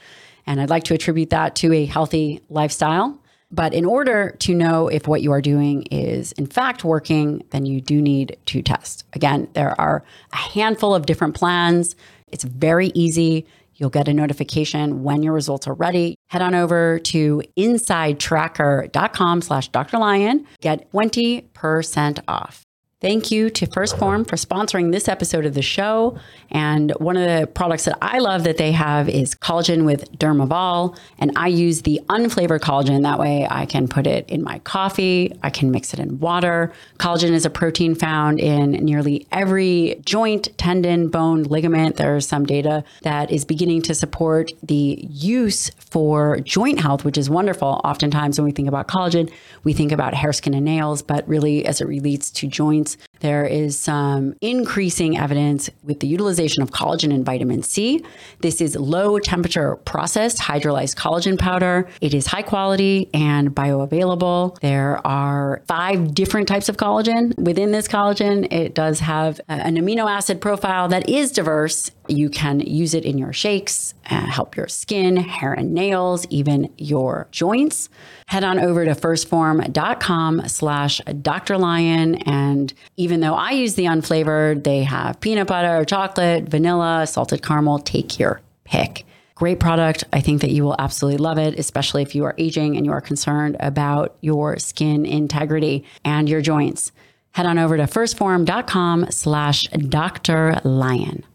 And I'd like to attribute that to a healthy lifestyle. But in order to know if what you are doing is in fact working, then you do need to test. Again, there are a handful of different plans. It's very easy. You'll get a notification when your results are ready. Head on over to insidetracker.com slash Dr. Lyon. Get 20% off. Thank you to 1stPhorm for sponsoring this episode of the show. And one of the products that I love that they have is collagen with Dermavol. And I use the unflavored collagen. That way I can put it in my coffee, I can mix it in water. Collagen is a protein found in nearly every joint, tendon, bone, ligament. There's some data that is beginning to support the use for joint health, which is wonderful. Oftentimes, when we think about collagen, we think about hair, skin, and nails, but really, as it relates to joints, there is some increasing evidence with the utilization of collagen and vitamin C. This is low temperature processed hydrolyzed collagen powder. It is high quality and bioavailable. There are five different types of collagen. Within this collagen, it does have an amino acid profile that is diverse. You can use it in your shakes, uh, help your skin, hair and nails, even your joints. Head on over to 1stphorm.com slash Dr. Lyon. And even though I use the unflavored, they have peanut butter, chocolate, vanilla, salted caramel. Take your pick. Great product. I think that you will absolutely love it, especially if you are aging and you are concerned about your skin integrity and your joints. Head on over to 1stphorm.com slash Dr. Lyon.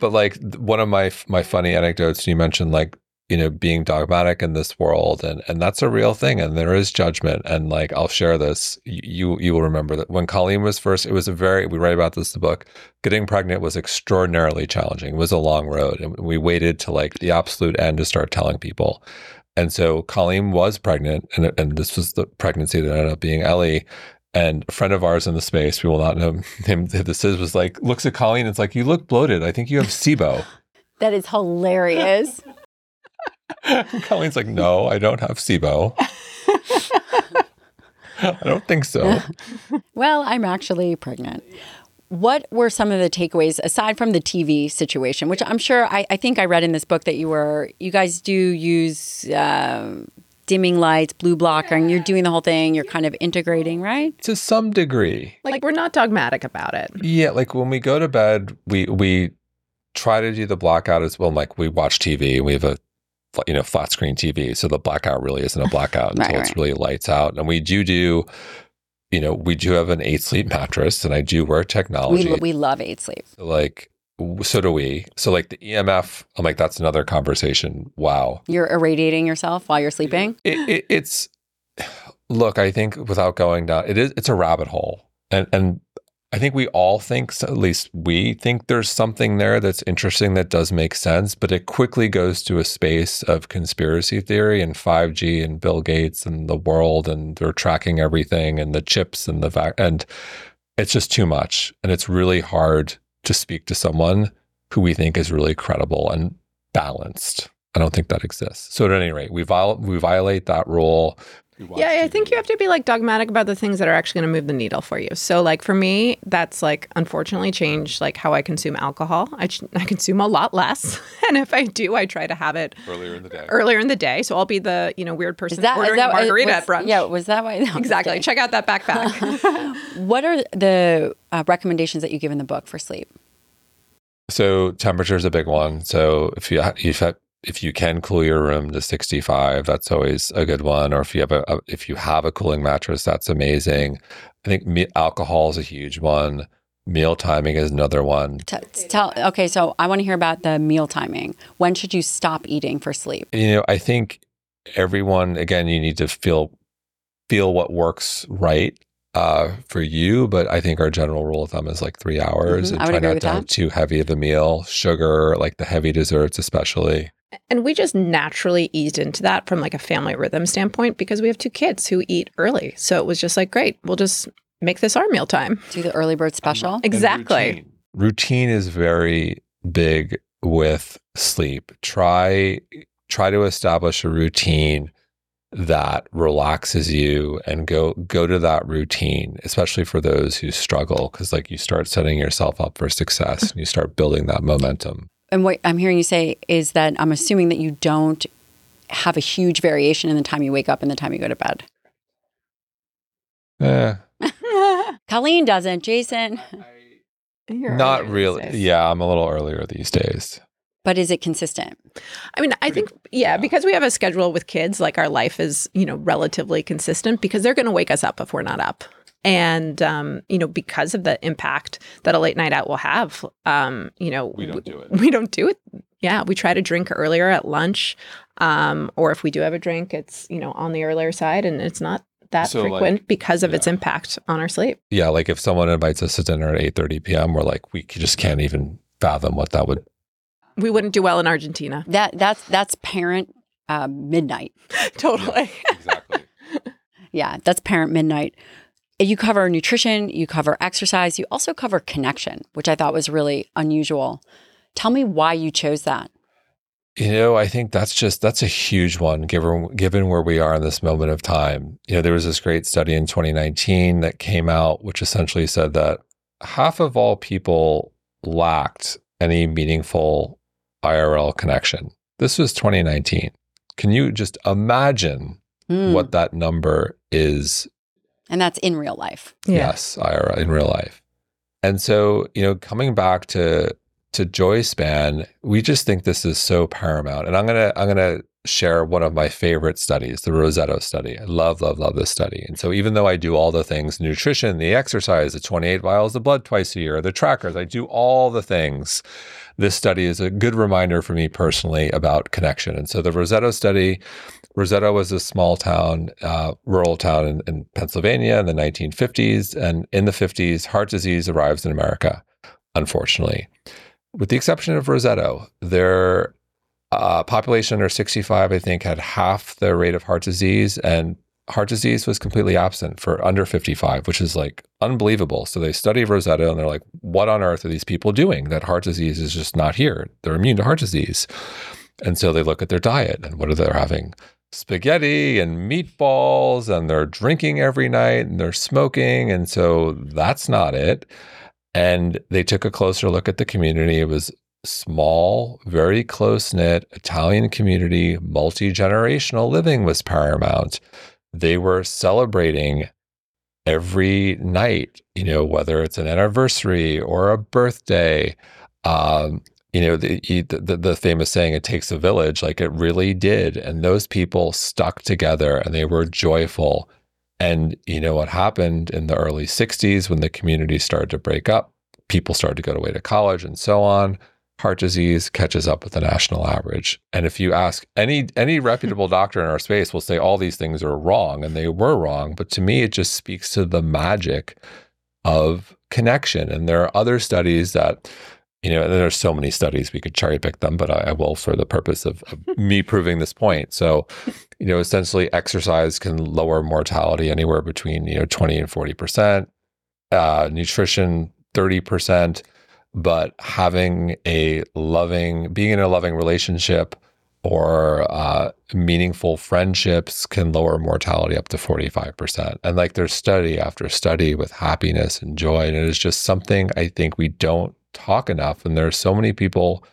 But like one of my my funny anecdotes, you mentioned like you know being dogmatic in this world and and that's a real thing and there is judgment and like I'll share this you you will remember that when Colleen was first it was a very we write about this in the book getting pregnant was extraordinarily challenging it was a long road and we waited to like the absolute end to start telling people and so Colleen was pregnant and and this was the pregnancy that ended up being Ellie and a friend of ours in the space, we will not know [laughs] him, this is, was like, looks at Colleen and it's like, you look bloated. I think you have SIBO. [laughs] That is hilarious. [laughs] Colleen's like, no, I don't have SIBO. [laughs] I don't think so. [laughs] well, I'm actually pregnant. What were some of the takeaways aside from the TV situation, which I'm sure I, I think I read in this book that you were, you guys do use uh, dimming lights, blue blocker, and you're doing the whole thing. You're kind of integrating, right? To some degree. Like, we're not dogmatic about it. Yeah, like when we go to bed, we we try to do the blackout as well. Like we watch TV, we have a you know flat screen TV, so the blackout really isn't a blackout [laughs] until right, right. it's really lights out. And we do do. You know, we do have an eight sleep mattress, and I do wear technology. We, we love eight sleep. So like so do we. So like the EMF, I'm like, that's another conversation. Wow. You're irradiating yourself while you're sleeping. It, it, it's [sighs] look, I think without going down, it is it's a rabbit hole. And and I think we all think, so at least we think there's something there that's interesting that does make sense, but it quickly goes to a space of conspiracy theory and 5G and Bill Gates and the world and they're tracking everything and the chips and the vac and it's just too much. And it's really hard to speak to someone who we think is really credible and balanced. I don't think that exists. So at any rate, we viol- we violate that rule. We watch Yeah, I think you have to be like dogmatic about the things that are actually going to move the needle for you. So, like for me, that's like unfortunately changed like how I consume alcohol. I, ch- I consume a lot less, [laughs] and if I do, I try to have it earlier in the day. earlier in the day. So I'll be the you know weird person Is that, is ordering that a margarita was- at brunch. Yeah, was that why? [laughs] no, exactly. Check out that backpack. [laughs] What are the uh, recommendations that you give in the book for sleep? So temperature is a big one. So if you if if you can cool your room to 65, that's always a good one. Or if you have a, a if you have a cooling mattress, that's amazing. I think me, alcohol is a huge one. Meal timing is another one. T- tell okay, so I want to hear about the meal timing. When should you stop eating for sleep? You know, I think everyone again, you need to feel feel what works right uh, for you. But I think our general rule of thumb is like three hours, Mhm, and try not to have too heavy of a meal, sugar, like the heavy desserts, especially. And we just naturally eased into that from like a family rhythm standpoint because we have two kids who eat early. So it was just like, great, we'll just make this our meal time. Do the early bird special? And Exactly. routine. Routine is very big with sleep. Try try to establish a routine that relaxes you and go go to that routine, especially for those who struggle cuz like you start setting yourself up for success [laughs] and you start building that momentum. And what I'm hearing you say is that I'm assuming that you don't have a huge variation in the time you wake up and the time you go to bed. Eh, [laughs] Colleen doesn't. Jason, You're not really. Yeah, I'm a little earlier these days. but is it consistent? I mean, I think, yeah, because we have a schedule with kids, like our life is, you know, relatively consistent because they're going to wake us up if we're not up. And, um, you know, because of the impact that a late night out will have, um, you know, We don't do it. We don't do it. Yeah. We try to drink earlier at lunch. Um, or if we do have a drink, it's, you know, on the earlier side and it's not that So, like, frequent because of its impact on our sleep. Yeah, like if someone invites us to dinner at 8:30 p.m., we're like we just can't even fathom what that would We wouldn't do well in Argentina. That that's that's parent uh, midnight. [laughs] totally. exactly. [laughs] Yeah, that's parent midnight. You cover nutrition, you cover exercise, you also cover connection, which I thought was really unusual. Tell me why you chose that. You know, I think that's just that's a huge one given given where we are in this moment of time. You know, there was this great study in 2019 that came out which essentially said that half of all people lacked any meaningful IRL connection. This was 2019. Can you just imagine Hmm. what that number is And that's in real life. Yes, IRL in real life. And so, you know, coming back to to Joy Span, we just think this is so paramount. And I'm gonna I'm gonna share one of my favorite studies, the Roseto study. I love, love, love this study. And so even though I do all the things, nutrition, the exercise, the 28 vials of blood twice a year, the trackers, I do all the things. This study is a good reminder for me personally about connection. And so the Roseto study, Roseto was a small town, uh, rural town in, in Pennsylvania in the 1950s. And in the 50s, heart disease arrives in America, unfortunately. With the exception of Roseto, their uh, population under 65, I think, had half the rate of heart disease, and heart disease was completely absent for under 55, which is like unbelievable. So they study Roseto and they're like, what on earth are these people doing? That heart disease is just not here. They're immune to heart disease. And so they look at their diet and what are they having? Spaghetti and meatballs, and they're drinking every night and they're smoking. And so that's not it. And they took a closer look at the community. It was small, very close knit Italian community, multi generational living was paramount. They were celebrating every night, you know, whether it's an anniversary or a birthday. Um, you know, the, the the famous saying, "It takes a village." Like it really did, and those people stuck together, and they were joyful. And you know what happened in the early '60s when the community started to break up? people started to go away to college and so on heart disease catches up with the national average. And if you ask any any reputable [laughs] doctor in our space will say all these things are wrong and they were wrong, but to me it just speaks to the magic of connection. And there are other studies that you know, there are so many studies we could cherry pick them, but I, I will for the purpose of, of [laughs] me proving this point. So, you know, essentially, exercise can lower mortality anywhere between you know twenty and forty percent. Uh, nutrition thirty percent but having a loving, being in a loving relationship or uh, meaningful friendships can lower mortality up to 45%. And like there's study after study with happiness and joy. And it is just something I think we don't talk enough. And there are so many people,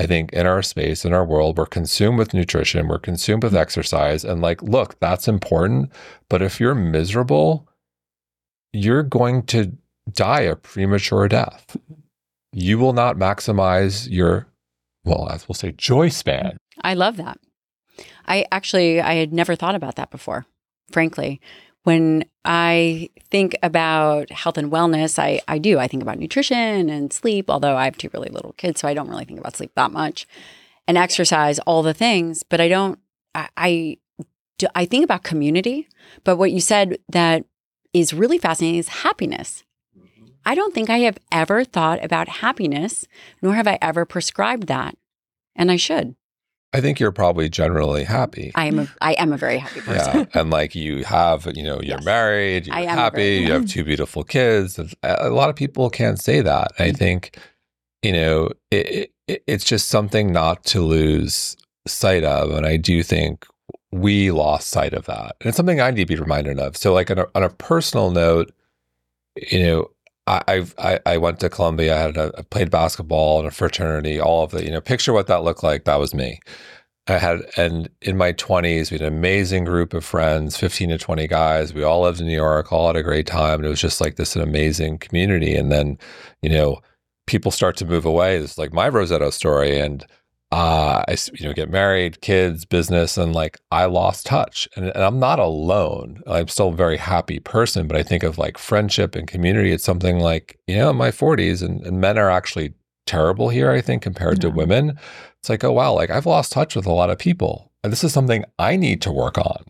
I think, in our space, in our world, we're consumed with nutrition, we're consumed with exercise. And like, look, that's important. But if you're miserable, you're going to die a premature death you will not maximize your, well, as we'll say, joy span. I love that. I actually, I had never thought about that before, frankly. When I think about health and wellness, I, I do. I think about nutrition and sleep, although I have two really little kids, so I don't really think about sleep that much, and exercise, all the things. But I don't, I, I, I think about community. But what you said that is really fascinating is happiness. I don't think I have ever thought about happiness, nor have I ever prescribed that. And I should. I think you're probably generally happy. I am a I am a very happy person. Yeah. [laughs] And like you have, you know, you're yes. married, you're happy, you have two beautiful kids. A lot of people can't say that. I mm-hmm. think, you know, it, it, it's just something not to lose sight of. And I do think we lost sight of that. And it's something I need to be reminded of. So like on a, on a personal note, you know, I, I I went to Columbia. I had a, I played basketball in a fraternity. All of the you know, picture what that looked like. That was me. I had, and in my twenties, we had an amazing group of friends, fifteen to twenty guys. We all lived in New York, all had a great time, and it was just like this an amazing community. And then, you know, people start to move away. It's like my Roseto story, and uh, I you know get married, kids, business, and like I lost touch, and, and, I'm not alone. I'm still a very happy person, but I think of like friendship and community. It's something like you know, in my 40s, and, and men are actually terrible here. I think compared yeah. to women, it's like oh wow, like I've lost touch with a lot of people, and this is something I need to work on.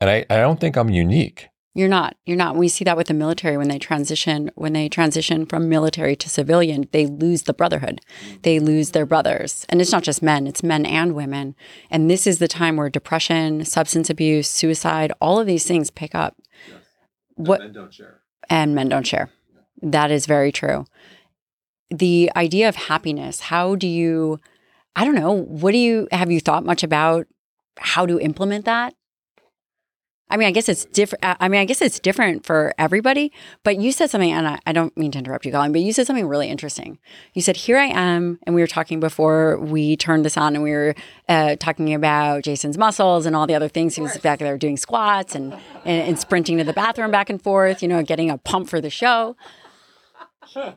And I, I don't think I'm unique. You're not. You're not. We see that with the military when they transition when they transition from military to civilian, they lose the brotherhood. They lose their brothers. And it's not just men, it's men and women. And this is the time where depression, substance abuse, suicide, all of these things pick up. Yes. What men don't share. And men don't share. That is very true. The idea of happiness, how do you I don't know, what do you have you thought much about how to implement that? I mean, I guess it's different. Uh, I mean, I guess it's different for everybody. But you said something, and I, I, don't mean to interrupt you, Colleen, but you said something really interesting. You said, "Here I am," and we were talking before we turned this on, and we were uh, talking about Jason's muscles and all the other things. He was back there doing squats and, and and sprinting to the bathroom back and forth. You know, getting a pump for the show.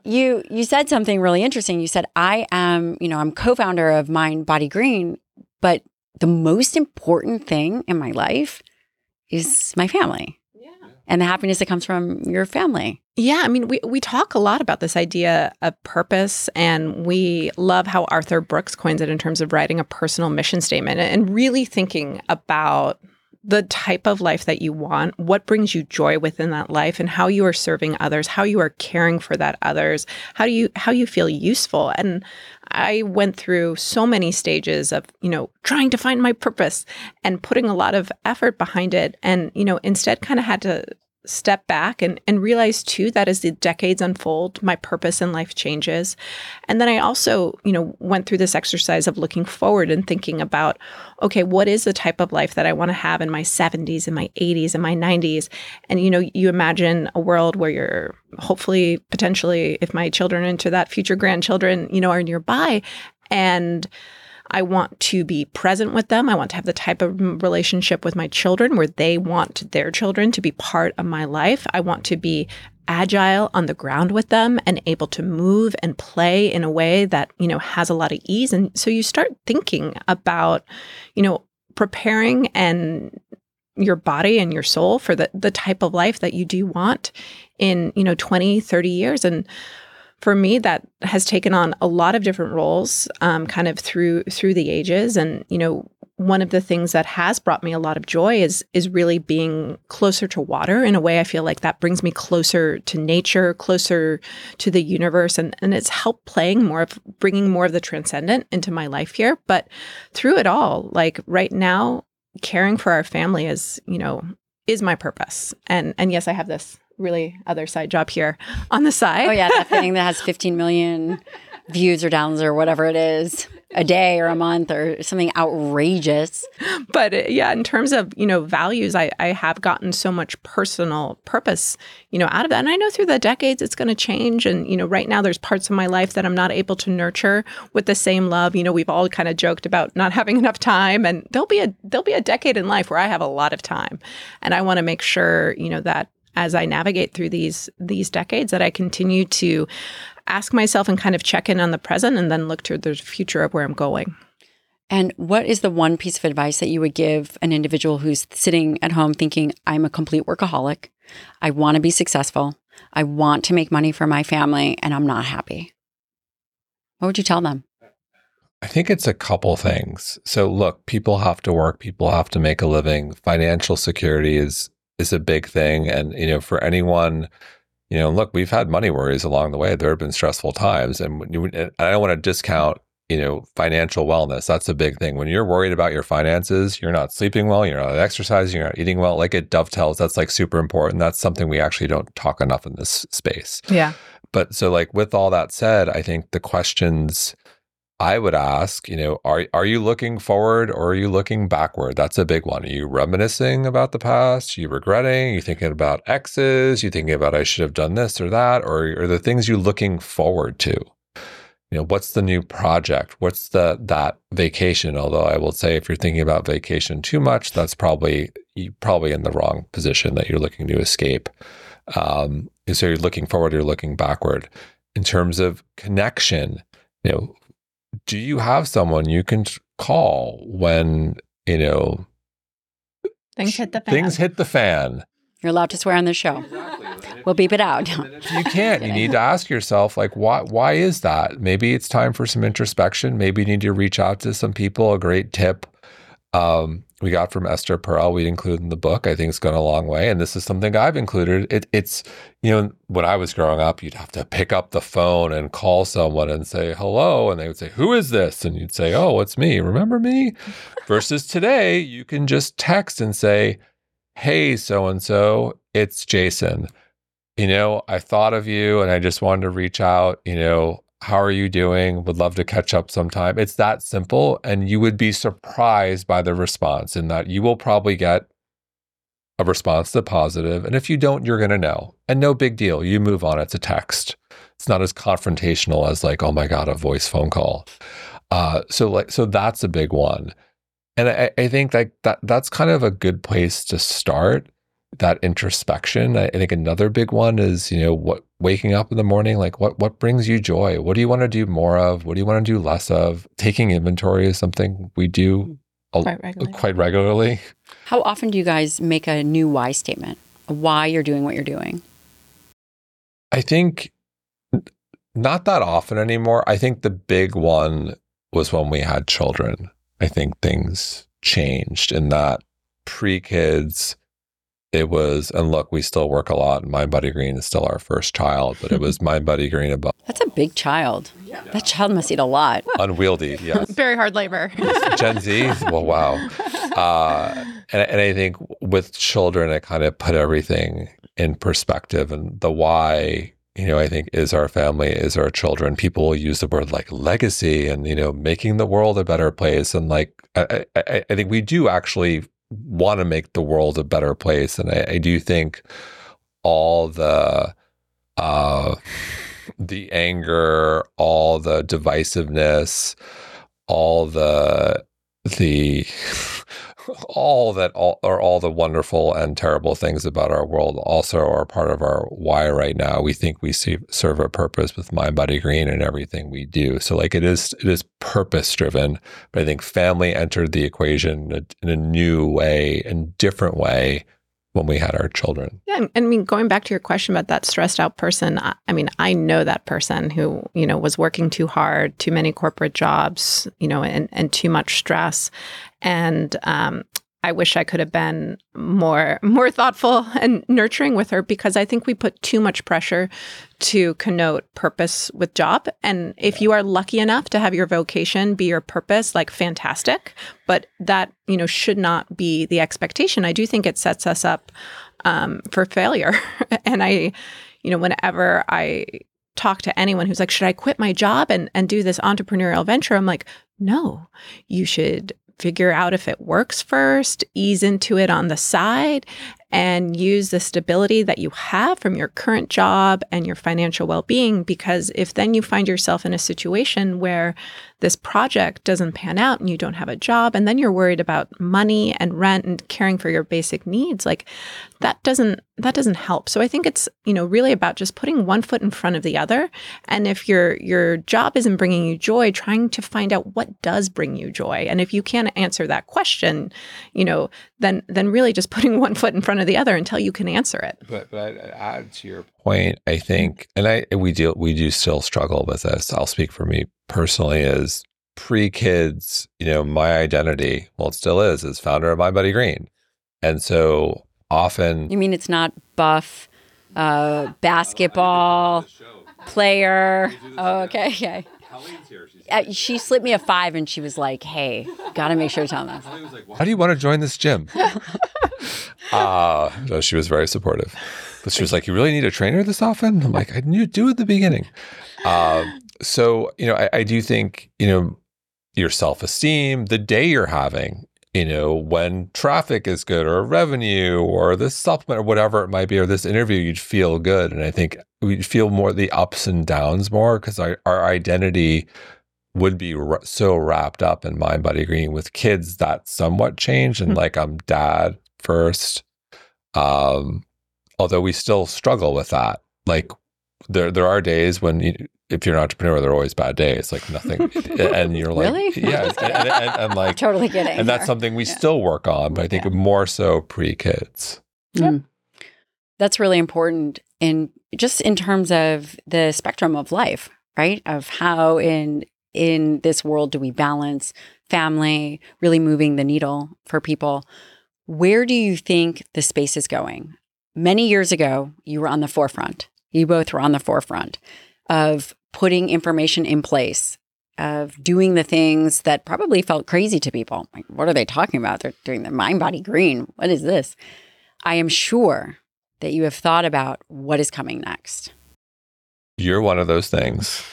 You you said something really interesting. You said, "I am," you know, I'm co-founder of Mind Body Green, but the most important thing in my life is my family. Yeah. And the happiness that comes from your family. Yeah, I mean, we, we talk a lot about this idea of purpose, and we love how Arthur Brooks coins it in terms of writing a personal mission statement and really thinking about the type of life that you want, what brings you joy within that life and how you are serving others, how you are caring for that others, how do you how you feel useful. And I went through so many stages of, you know, trying to find my purpose and putting a lot of effort behind it. And, you know, instead kind of had to step back and, and realize too that as the decades unfold, my purpose in life changes. And then I also, you know, went through this exercise of looking forward and thinking about, okay, what is the type of life that I want to have in my 70s and my 80s and my 90s? And, you know, you imagine a world where you're hopefully, potentially, if my children enter that future grandchildren, you know, are nearby. And I want to be present with them. I want to have the type of relationship with my children where they want their children to be part of my life. I want to be agile on the ground with them and able to move and play in a way that, you know, has a lot of ease. And so you start thinking about, you know, preparing and your body and your soul for the the type of life that you do want in, you know, 20, 30 years and for me, that has taken on a lot of different roles, um, kind of through through the ages. And you know, one of the things that has brought me a lot of joy is is really being closer to water in a way i feel like that brings me closer to nature closer to the universe. And and it's helped playing more of bringing more of the transcendent into my life here. But through it all like right now caring for our family is you know is my purpose. And and yes i have this really other side job here on the side oh yeah that [laughs] thing that has 15 million views or downloads or whatever it is a day or a month or something outrageous. But uh, yeah, in terms of, you know, values, I, I have gotten so much personal purpose, you know, out of that. And I know through the decades it's going to change. And, you know, right now there's parts of my life that I'm not able to nurture with the same love. You know, we've all kind of joked about not having enough time and there'll be a there'll be a decade in life where I have a lot of time. And I want to make sure, you know, that as I navigate through these these decades that I continue to ask myself and kind of check in on the present and then look to the future of where I'm going. And what is the one piece of advice that you would give an individual who's sitting at home thinking, I'm a complete workaholic. I want to be successful. I want to make money for my family and I'm not happy? What would you tell them? I think it's a couple things. So look, people have to work, people have to make a living. Financial security is is a big thing and you know for anyone you know, look, we've had money worries along the way. There have been stressful times, and, you, I don't want to discount, you know, financial wellness. That's a big thing. When you're worried about your finances, you're not sleeping well, you're not exercising, you're not eating well. Like it dovetails. That's like super important. That's something we actually don't talk enough in this space. Yeah. But so, like, with all that said, I think the questions I would ask, you know, are are you looking forward or are you looking backward? That's a big one. Are you reminiscing about the past? Are you regretting? Are you thinking about exes? Are you thinking about I should have done this or that? Or are the things you looking forward to? You know, what's the new project? What's the that vacation? Although I will say if you're thinking about vacation too much, that's probably probably in the wrong position that you're looking to escape. Um, so you're looking forward, you're looking backward. In terms of connection, you know, do you have someone you can call when you know things hit the fan? Things hit the fan. You're allowed to swear on the show. We'll beep it out. you can't. You need to ask yourself, like, why? Why is that? Maybe it's time for some introspection. Maybe you need to reach out to some people. A great tip um, we got from Esther Perel, we include in the book. I think it's gone a long way. And this is something I've included. It, it's, you know, when I was growing up, you'd have to pick up the phone and call someone and say, hello. And they would say, who is this? And you'd say, oh, it's me. Remember me? [laughs] Versus today, you can just text and say, hey, so and so, it's Jason. You know, I thought of you and I just wanted to reach out. You know, how are you doing? Would love to catch up sometime. It's that simple. And you would be surprised by the response in that you will probably get a response to positive. And if you don't, you're going to know. And no big deal. You move on. It's a text. It's not as confrontational as like, oh my God, a voice phone call. Uh, so like, so that's a big one. And I, I think like that that's kind of a good place to start that introspection. I, I think another big one is, you know, what waking up in the morning, like what what brings you joy? What do you want to do more of? What do you want to do less of? Taking inventory is something we do mm-hmm. quite regularly. Quite regularly. How often do you guys make a new why statement? Why you're doing what you're doing? I think not that often anymore. I think the big one was when we had children. I think things changed in that pre kids it was, and look, we still work a lot. Mind Body Green is still our first child, but it was [laughs] Mind Body Green above. That's a big child. Yeah. That child must eat a lot. Unwieldy, [laughs] yes. Very hard labor. Gen Z, [laughs] well, wow. Uh, and, and I think with children, it kind of put everything in perspective and the why you know, I think is our family, is our children. People will use the word like legacy and, you know, making the world a better place. And like, I, I, I think we do actually want to make the world a better place. And I, I do think all the uh, the anger, all the divisiveness, all the the all that all all the wonderful and terrible things about our world also are part of our why right now. We think we see, serve a purpose with Mind Body Green and everything we do. So like it is it is purpose driven, but I think family entered the equation in a, in a new way and different way when we had our children. Yeah, And I mean, going back to your question about that stressed out person, I, I, mean, I know that person who you know was working too hard, too many corporate jobs, you know, and and too much stress, and um, I wish I could have been more more thoughtful [laughs] and nurturing with her because I think we put too much pressure to connote purpose with job. And if you are lucky enough to have your vocation be your purpose, like fantastic, but that you know should not be the expectation. I do think it sets us up um, for failure. [laughs] and I, you know, whenever I talk to anyone who's like, should I quit my job and and do this entrepreneurial venture? I'm like, no, you should figure out if it works first, ease into it on the side, and use the stability that you have from your current job and your financial well being. Because if then you find yourself in a situation where this project doesn't pan out and you don't have a job and then you're worried about money and rent and caring for your basic needs like that doesn't that doesn't help. So i think it's you know really about just putting one foot in front of the other. And if your your job isn't bringing you joy trying to find out what does bring you joy. And if you can't answer that question you know then then really just [laughs] putting one foot in front of the other until you can answer it. But but I add to your point i think and i we do we do still struggle with this. I'll speak for me personally is pre kids, you know, my identity, well, it still is, is founder of Mind Body Green. And so often. You mean it's not buff, uh, basketball player? Oh, okay. Okay. Uh, she slipped me a five and she was like, hey, got to make sure to tell them. How do you want to join this gym? [laughs] uh, no, she was very supportive. But she was like, you really need a trainer this often? I'm like, I knew do at the beginning. Uh, so, you know, I, I do think, you know, your self esteem, the day you're having, you know, when traffic is good or revenue or this supplement or whatever it might be, or this interview, you'd feel good. And I think we'd feel more the ups and downs more because our, our identity would be r- so wrapped up in mind body green with kids that somewhat changed and mm-hmm. like i'm dad first um although we still struggle with that like there there are days when you, if you're an entrepreneur, there are always bad days, like nothing, [laughs] and you're like, really? yeah, and, and, and, and like [laughs] totally kidding. And that's something we yeah. still work on, but I think yeah. more so pre kids. Mm. That's really important in just in terms of the spectrum of life, right? Of how in in this world do we balance family, really moving the needle for people. Where do you think the space is going? Many years ago, you were on the forefront. You both were on the forefront of putting information in place, of doing the things that probably felt crazy to people. Like, what are they talking about? They're doing the mind body green. What is this? I am sure that you have thought about what is coming next. You're one of those things.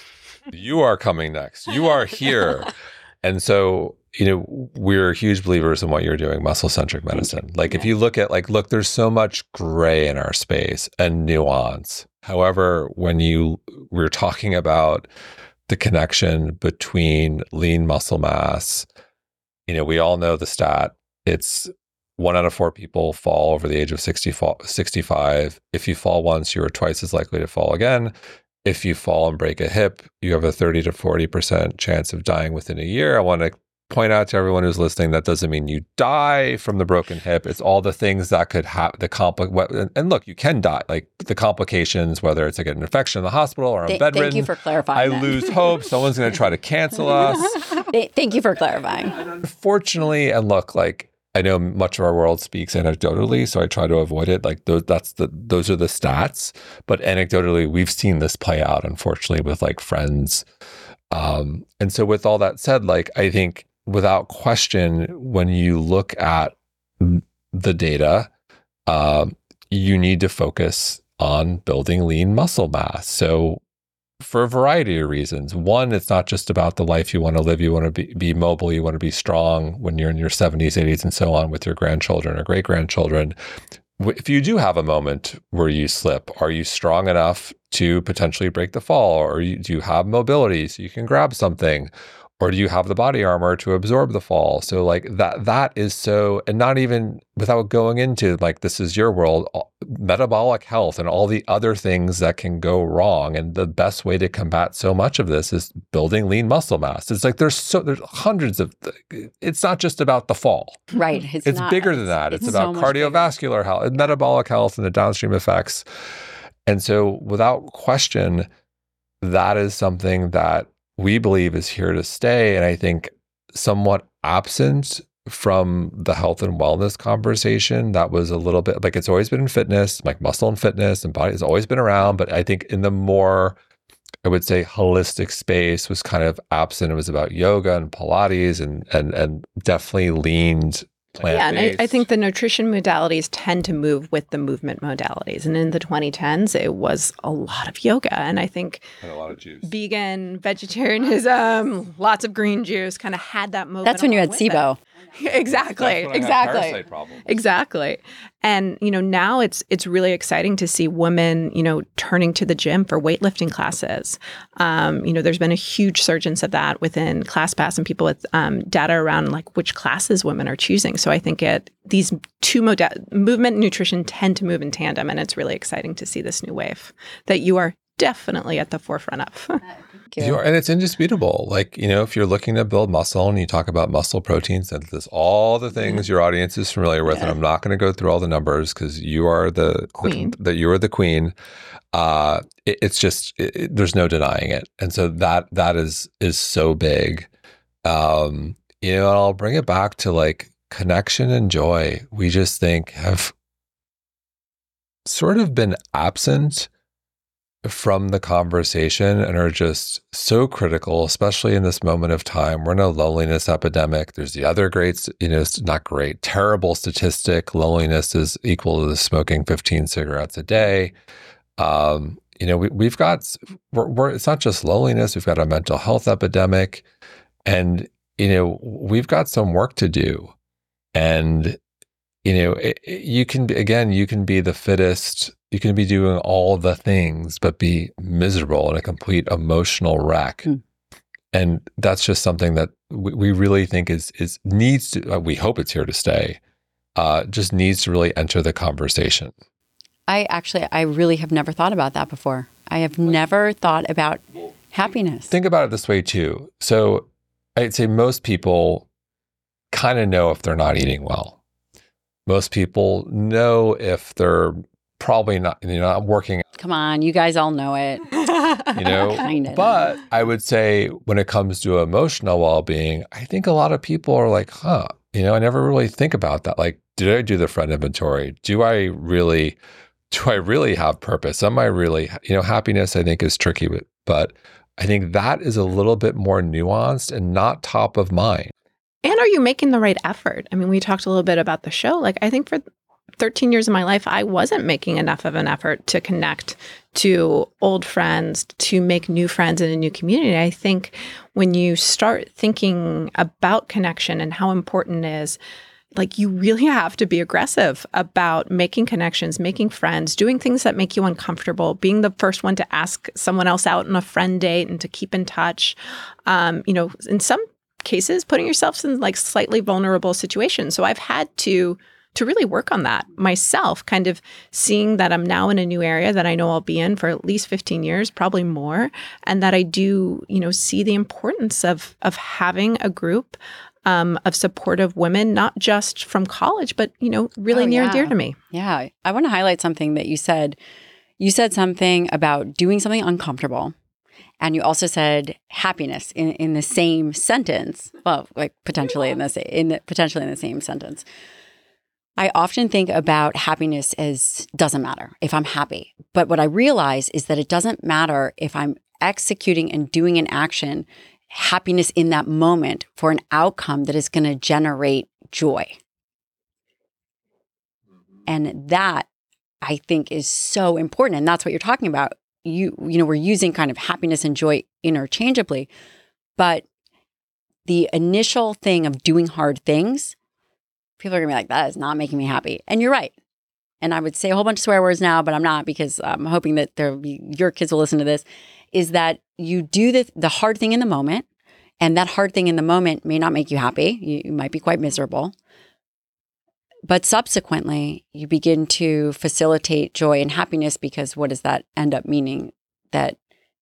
You are coming next. You are here. [laughs] and so, you know, we're huge believers in what you're doing, muscle centric medicine. Like, if you look at, like, look, there's so much gray in our space and nuance However, when you we're talking about the connection between lean muscle mass, you know, we all know the stat. It's one out of four people fall over the age of 60, 65. If you fall once, you are twice as likely to fall again. If you fall and break a hip, you have a 30 to 40% chance of dying within a year. I want to point out to everyone who's listening that doesn't mean you die from the broken hip. It's all the things that could happen. The compli- and look, you can die. Like the complications, whether it's like an infection in the hospital or I'm Th- bedridden. [laughs] Thank you for clarifying. I lose hope. Someone's going to try to cancel us. thank you for clarifying. Unfortunately, and look, like I know much of our world speaks anecdotally, so I try to avoid it. Like those, that's the those are the stats. But anecdotally, we've seen this play out, unfortunately, with like friends. Um, and so, with all that said, like I think without question, when you look at the data, uh, you need to focus on building lean muscle mass. So, for a variety of reasons. One, it's not just about the life you want to live. You want to be, be mobile. You want to be strong when you're in your 70s, 80s, and so on with your grandchildren or great grandchildren. If you do have a moment where you slip, are you strong enough to potentially break the fall? Or do you have mobility so you can grab something? Or do you have the body armor to absorb the fall? So like that that is so and not even without going into like this is your world metabolic health and all the other things that can go wrong. And the best way to combat so much of this is building lean muscle mass. It's like there's so there's hundreds of it's not just about the fall. Right. It's, it's not, bigger than that. It's, it's about so cardiovascular health and metabolic health and the downstream effects. And so without question that is something that we believe is here to stay. And I think somewhat absent from the health and wellness conversation that was a little bit like it's always been in fitness, like muscle and fitness and body has always been around. But I think in the more, I would say holistic space was kind of absent. It was about yoga and Pilates and and and definitely leaned plant Yeah, and I, I, think the nutrition modalities tend to move with the movement modalities. And in the 2010s, it was a lot of yoga. And I think and a lot of juice. vegan, vegetarianism, lots of green juice kind of had that movement. That's when you had SIBO. It. [laughs] exactly exactly. exactly. And you know now it's it's really exciting to see women you know turning to the gym for weightlifting classes. Um, you know there's been a huge surge of that within ClassPass and people with um, data around like which classes women are choosing. So i think it these two moda- movement and nutrition tend to move in tandem and it's really exciting to see this new wave that you are definitely at the forefront of [laughs] you. are, and it's indisputable. Like, you know, if you're looking to build muscle and you talk about muscle protein and there's all the things your audience is familiar with, yeah. and I'm not going to go through all the numbers because you are the queen. That you are the queen. Uh, it, it's just it, there's no denying it, and so that that is is so big. Um, you know, and I'll bring it back to like connection and joy. We just think have sort of been absent from the conversation and are just so critical, especially in this moment of time. We're in a loneliness epidemic. There's the other great, you know, not great, terrible statistic. Loneliness is equal to smoking 15 cigarettes a day. Um, you know, we, have got, we're, we're, it's not just loneliness, we've got a mental health epidemic. And, you know, we've got some work to do. And, you know, it, it, you can, again, you can be the fittest you can be doing all the things, but be miserable and a complete emotional wreck. Mm. And that's just something that we, we, really think is is needs to. Uh, we hope it's here to stay. Uh, just needs to really enter the conversation. I actually, I really have never thought about that before. I have never thought about happiness. Think about it this way too. So, I'd say most people kind of know if they're not eating well. Most people know if they're probably not you know i'm working come on you guys all know it. [laughs] You know kind of but i would say when it comes to emotional well-being i think a lot of people are like huh you know i never really think about that like did i do the friend inventory? Do i really do i really have purpose? Am i really you know happiness i think is tricky but i think that is a little bit more nuanced and not top of mind. And are you making the right effort? I mean, we talked a little bit about the show. Like, I think for 13 years of my life, I wasn't making enough of an effort to connect to old friends, to make new friends in a new community. I think when you start thinking about connection and how important it is, like you really have to be aggressive about making connections, making friends, doing things that make you uncomfortable, being the first one to ask someone else out on a friend date and to keep in touch. Um, you know, in some cases, putting yourself in like slightly vulnerable situations. So I've had to to really work on that myself, kind of seeing that I'm now in a new area that I know I'll be in for at least 15 years, probably more, and that I do, you know, see the importance of of having a group um, of supportive women, not just from college, but you know, really oh, near yeah. and dear to me. Yeah, I want to highlight something that you said. You said something about doing something uncomfortable. And you also said happiness in, in the same sentence. Well, like potentially in the in the, potentially in the same sentence. I often think about happiness as doesn't matter if I'm happy. But what I realize is that it doesn't matter if I'm executing and doing an action, happiness in that moment for an outcome that is going to generate joy. Mm-hmm. And that I think is so important. And that's what you're talking about. You, you know, we're using kind of happiness and joy interchangeably, but the initial thing of doing hard things people are gonna be like, that is not making me happy. And you're right. And I would say a whole bunch of swear words now, but I'm not because I'm hoping that there your kids will listen to this. Is that you do the the hard thing in the moment, And that hard thing in the moment may not make you happy. You, you might be quite miserable. But subsequently, you begin to facilitate joy and happiness because what does that end up meaning? That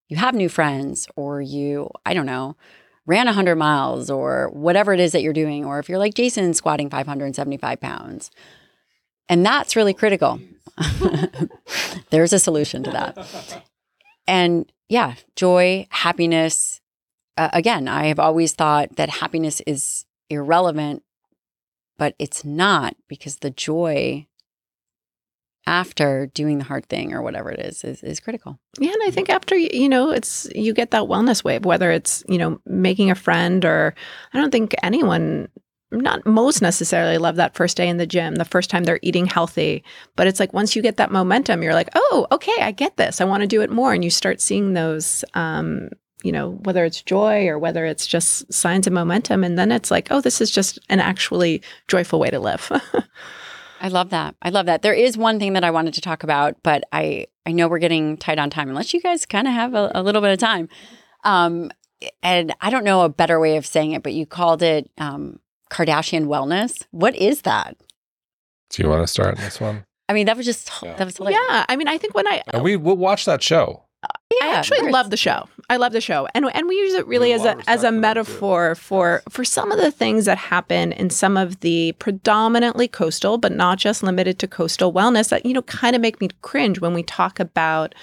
you have new friends, or you, I don't know, ran 100 miles, or whatever it is that you're doing, or if you're like Jason squatting 575 pounds. And that's really critical. [laughs] There's a solution to that. And yeah, joy, happiness. Uh, again, I have always thought that happiness is irrelevant, but it's not because the joy after doing the hard thing or whatever it is is, is critical. Yeah, and I think after you know, it's you get that wellness wave, whether it's you know making a friend or I don't think anyone not most necessarily love that first day in the gym, the first time they're eating healthy. But it's like once you get that momentum, you're like, oh, okay, I get this. I want to do it more. And you start seeing those, um, you know, whether it's joy or whether it's just signs of momentum. And then it's like, oh, this is just an actually joyful way to live. [laughs] I love that. I love that. There is one thing that I wanted to talk about, but I I know we're getting tight on time. Unless you guys kind of have a, a, little bit of time, um, and I don't know a better way of saying it, but you called it um, Kardashian wellness. What is that? Do you want to start this one? I mean, that was just yeah. that was hilarious. Yeah, I mean, I think when I and we will watch that show. Yeah, I actually love the show. I love the show, and and we use it really as a as a metaphor for for some of the things that happen in some of the predominantly coastal, but not just limited to coastal wellness that you know kind of make me cringe when we talk about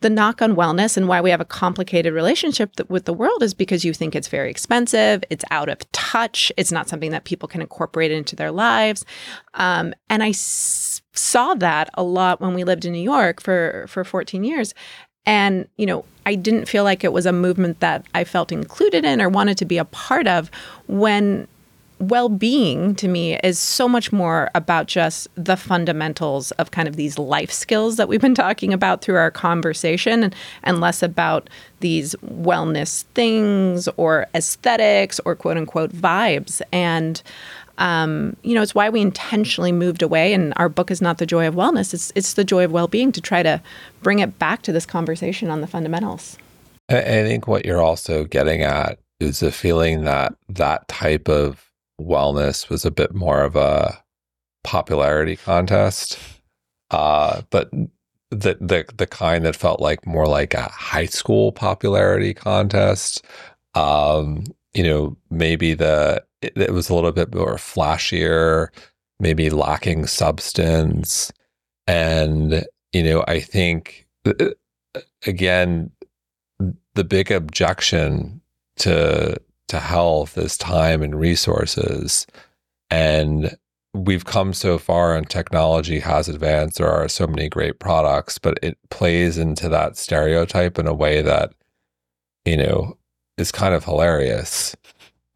the knock on wellness and why we have a complicated relationship th- with the world is because you think it's very expensive, it's out of touch, it's not something that people can incorporate into their lives. Um, and I s- saw that a lot when we lived in New York for for 14 years. And, you know, I didn't feel like it was a movement that I felt included in or wanted to be a part of when well being to me is so much more about just the fundamentals of kind of these life skills that we've been talking about through our conversation and, and less about these wellness things or aesthetics or quote unquote vibes. And, um, you know, it's why we intentionally moved away. And our book is not the joy of wellness, it's, it's the joy of well being to try to bring it back to this conversation on the fundamentals. I think what you're also getting at is the feeling that that type of wellness was a bit more of a popularity contest, uh, but the the the kind that felt like more like a high school popularity contest. Um, you know, maybe the it, it was a little bit more flashier, maybe lacking substance, and you know, I think uh, again the big objection to to health is time and resources. And we've come so far and technology has advanced. There are so many great products, but it plays into that stereotype in a way that, you know, is kind of hilarious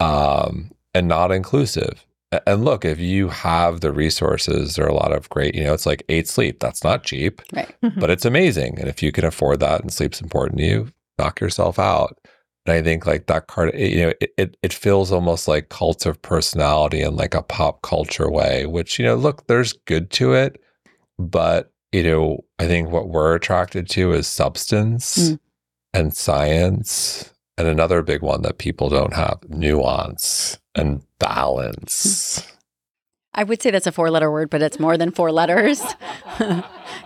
um, and not inclusive. And look, if you have the resources, there are a lot of great, you know, it's like eight sleep. That's not cheap, right. but it's amazing. And if you can afford that and sleep's important to you, knock yourself out. And I think like that card, you know, it, it, it feels almost like cults of personality in like a pop culture way, which, you know, look, there's good to it. But, you know, I think what we're attracted to is substance mm. and science. And another big one that people don't have nuance and balance. I would say that's a four letter word, but it's more than four letters. [laughs]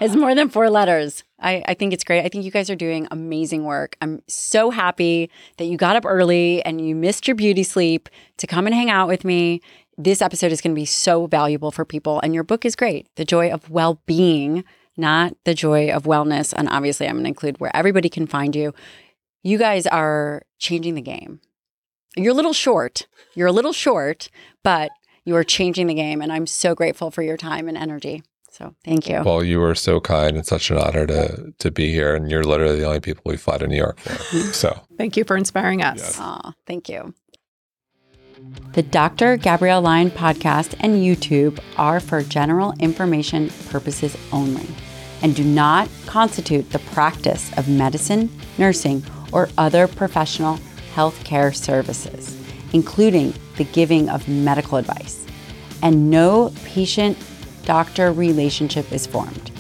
it's more than four letters. I, I think it's great. I think you guys are doing amazing work. I'm so happy that you got up early and you missed your beauty sleep to come and hang out with me. This episode is going to be so valuable for people. And your book is great The Joy of Well Being, not The Joy of Wellness. And obviously, I'm going to include where everybody can find you. You guys are changing the game. You're a little short. You're a little short, but you are changing the game. And I'm so grateful for your time and energy. So thank you. Well, you were so kind and such an honor to to be here. And you're literally the only people we fly to New York for. So [laughs] thank you for inspiring us. Yes. Aw, thank you. The Dr. Gabrielle Lyon podcast and YouTube are for general information purposes only and do not constitute the practice of medicine, nursing, or other professional healthcare services, including the giving of medical advice, and no patient doctor relationship is formed.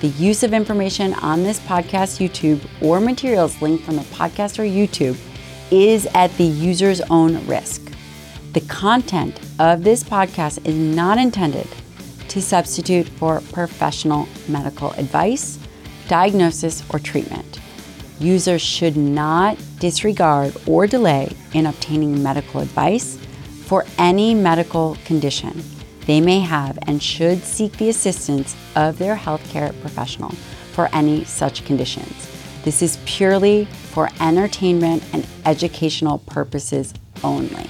The use of information on this podcast, YouTube, or materials linked from the podcast or YouTube is at the user's own risk. The content of this podcast is not intended to substitute for professional medical advice, diagnosis, or treatment. Users should not disregard or delay in obtaining medical advice for any medical condition they may have and should seek the assistance of their healthcare professional for any such conditions. This is purely for entertainment and educational purposes only.